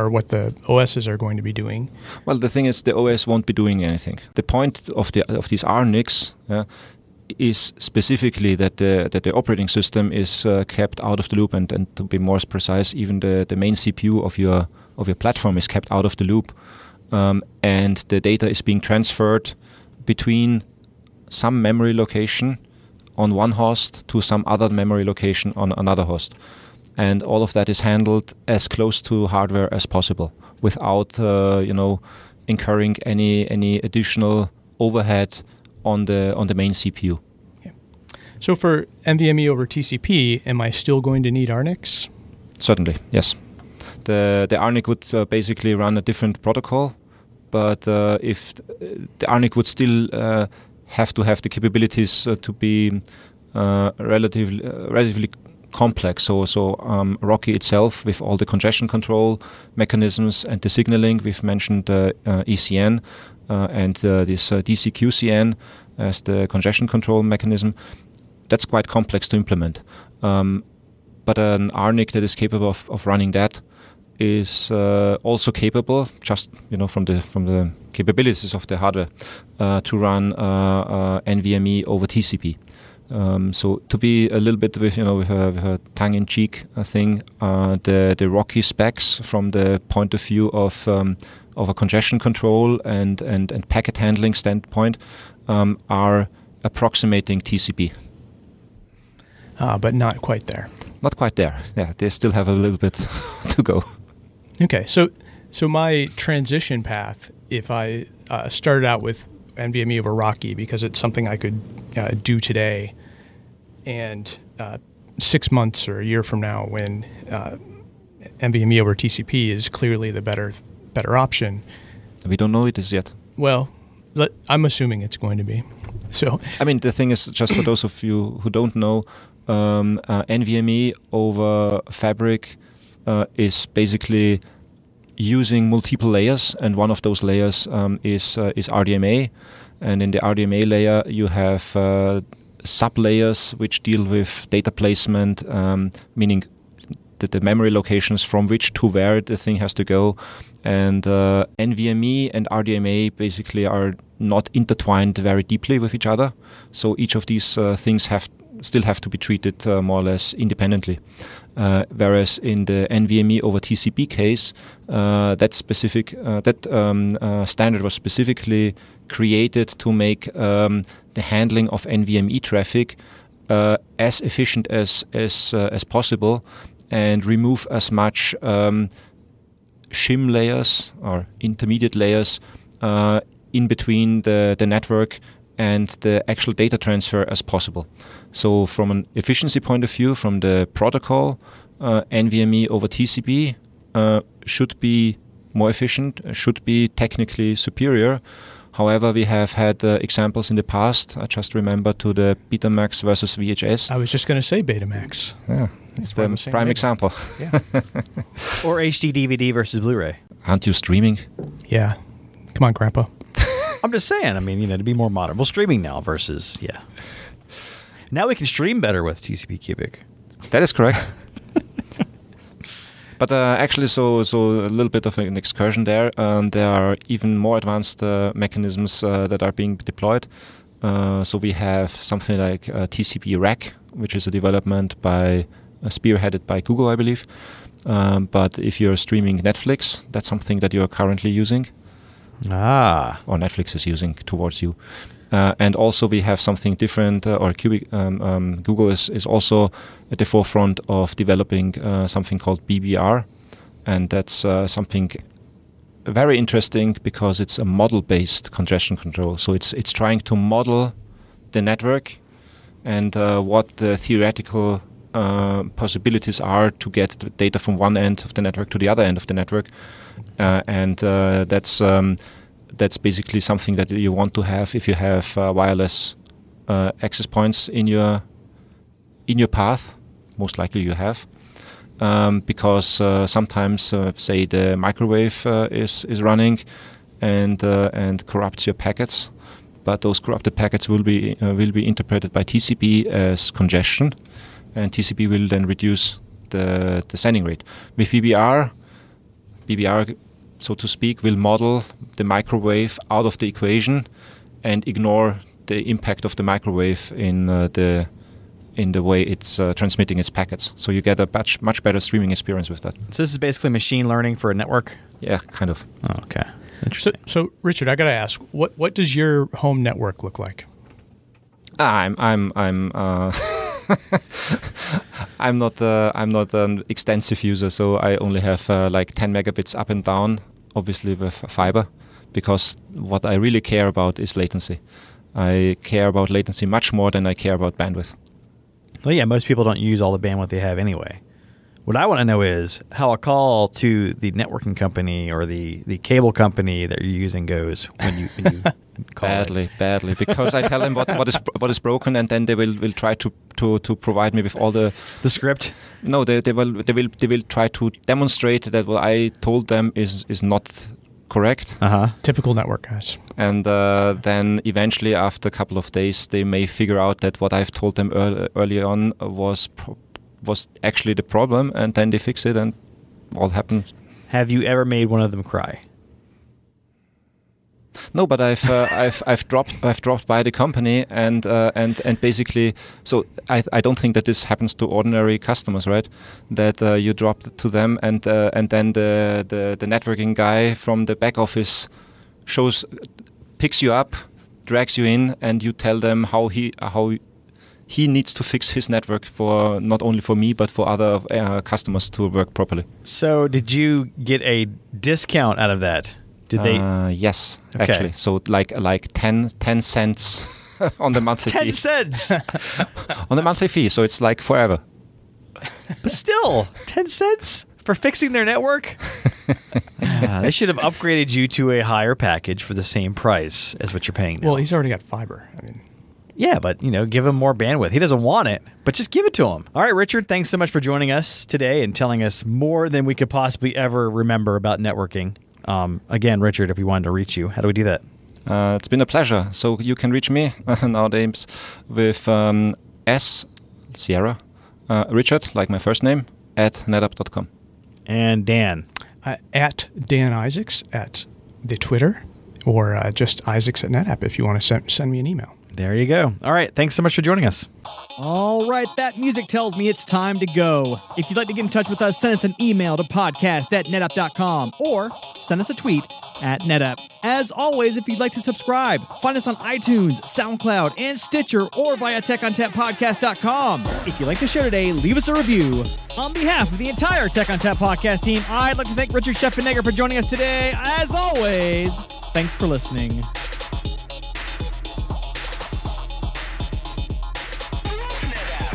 or what the OSs are going to be doing. Well, the thing is, the OS won't be doing anything. The point of the of these RNICs yeah, is specifically that the that the operating system is uh, kept out of the loop, and, and to be more precise, even the, the main CPU of your of your platform is kept out of the loop, um, and the data is being transferred between some memory location on one host to some other memory location on another host and all of that is handled as close to hardware as possible without uh, you know incurring any any additional overhead on the on the main CPU. So for NVMe over TCP, am I still going to need RNICs? Certainly, yes. The the RNIC would uh, basically run a different protocol, but uh, if the RNIC would still uh, have to have the capabilities uh, to be uh, relatively relatively complex. So, so um, RoCE itself, with all the congestion control mechanisms and the signaling, we've mentioned uh, uh, ECN uh, and uh, this uh, DCQCN as the congestion control mechanism. That's quite complex to implement. Um, but an RNIC that is capable of, of running that is uh, also capable, just you know, from the from the capabilities of the hardware, to run NVMe over TCP. Um, so to be a little bit with you know with a, with a tongue-in-cheek thing, uh, the the RoCE specs from the point of view of um, of a congestion control and and, and packet handling standpoint um, are approximating TCP. Uh, but not quite there. Not quite there. Yeah, they still have a little bit [LAUGHS] to go. Okay, so so my transition path, if I uh, started out with NVMe over RoCE because it's something I could uh, do today, and uh, six months or a year from now, when uh, NVMe over TCP is clearly the better better option. We don't know it is yet. Well, let, I'm assuming it's going to be. So I mean, the thing is, just for those of you who don't know, um, uh, NVMe over Fabric uh, is basically using multiple layers, and one of those layers um, is uh, is RDMA, and in the RDMA layer you have uh, sub layers which deal with data placement, um, meaning the, the, memory locations from which to where the thing has to go, and uh, NVMe and RDMA basically are not intertwined very deeply with each other. So each of these uh, things have still have to be treated uh, more or less independently. Uh, whereas in the NVMe over TCP case, uh, that specific uh, that um, uh, standard was specifically created to make um, the handling of NVMe traffic uh, as efficient as as as possible and remove as much um, shim layers or intermediate layers in between the, the network and the actual data transfer as possible. So, from an efficiency point of view, from the protocol, uh, NVMe over TCP uh, should be more efficient, should be technically superior. However, we have had uh, examples in the past. I just remember to the Betamax versus VHS. I was just going to say Betamax. Yeah, it's, the, the prime example. Yeah. or HD DVD versus Blu-ray. Aren't you streaming? Yeah. Come on, Grandpa. [LAUGHS] I'm just saying. I mean, you know, to be more modern. Well, streaming now versus yeah. Now we can stream better with TCP Cubic. That is correct. But uh, actually, so so a little bit of an excursion there. Um, there are even more advanced uh, mechanisms uh, that are being deployed. Uh, so we have something like uh, TCP Rack, which is a development by uh, spearheaded by Google, I believe. Um, but if you're streaming Netflix, that's something that you are currently using. Ah. Or Netflix is using towards you. Uh, and also we have something different, uh, or Cubic, um, um, Google is, is also at the forefront of developing uh, something called BBR. And that's uh, something very interesting because it's a model-based congestion control. So it's, it's trying to model the network and uh, what the theoretical uh, possibilities are to get the data from one end of the network to the other end of the network uh, and uh, that's um, that's basically something that you want to have if you have uh, wireless access points in your in your path. Most likely you have. Um, because uh, sometimes, uh, say, the microwave uh, is is running and and corrupts your packets, but those corrupted packets will be will be interpreted by TCP as congestion, and TCP will then reduce the the sending rate. With BBR, BBR so to speak, will model the microwave out of the equation and ignore the impact of the microwave in uh, the in the way it's uh, transmitting its packets. So you get a much much better streaming experience with that. So this is basically machine learning for a network. Yeah, kind of. Oh, okay. So, so Richard, I got to ask, what what does your home network look like? I'm I'm I'm. Uh [LAUGHS] I'm not uh, I'm not an extensive user, so I only have uh, like 10 megabits up and down, obviously with fiber, because what I really care about is latency. I care about latency much more than I care about bandwidth. Well, yeah, most people don't use all the bandwidth they have anyway. What I want to know is how a call to the networking company or the, the cable company that you're using goes when you, when you [LAUGHS] badly, it. badly. Because I tell them what, what is what is broken, and then they will, will try to, to, to provide me with all the the script. No, they, they will they will they will try to demonstrate that what I told them is is not correct. Uh-huh. Typical network guys. And uh, then eventually, after a couple of days, they may figure out that what I've told them early, early on was pro- was actually the problem, and then they fix it, and all happens. Have you ever made one of them cry? No, but I've uh, [LAUGHS] I've I've dropped I've dropped by the company and uh, and and basically so I I don't think that this happens to ordinary customers, right? That uh, you drop to them and uh, and then the, the the networking guy from the back office shows picks you up, drags you in, and you tell them how he how he needs to fix his network for not only for me but for other uh, customers to work properly. So, did you get a discount out of that? Did they? Uh, yes, Okay. actually. So like like 10, 10 cents [LAUGHS] on the monthly [LAUGHS] Ten fee. cents, [LAUGHS] on the monthly fee, so it's like forever. but still, ten cents for fixing their network. Ah, they should have upgraded you to a higher package for the same price as what you're paying now. Well, he's already got fiber. I mean, Yeah, but you know, give him more bandwidth. He doesn't want it, but just give it to him. All right, Richard, thanks so much for joining us today and telling us more than we could possibly ever remember about networking. Um, again, Richard, if we wanted to reach you, how do we do that? Uh, it's been a pleasure. So you can reach me [LAUGHS] nowadays with um, S Sierra uh, Richard, like my first name, at netapp.com. And Dan. uh, at Dan Isaacs at the Twitter, or uh, just Isaacs at NetApp if you want to send, send me an email. There you go. All right, thanks so much for joining us. All right, that music tells me it's time to go. If you'd like to get in touch with us, send us an email to podcast at netapp.com or send us a tweet at netapp. As always, if you'd like to subscribe, find us on iTunes, SoundCloud, and Stitcher or via techontappodcast.com. If you like the show today, leave us a review. On behalf of the entire Tech ONTAP podcast team, I'd like to thank Richard Scheffenegger for joining us today. As always, thanks for listening.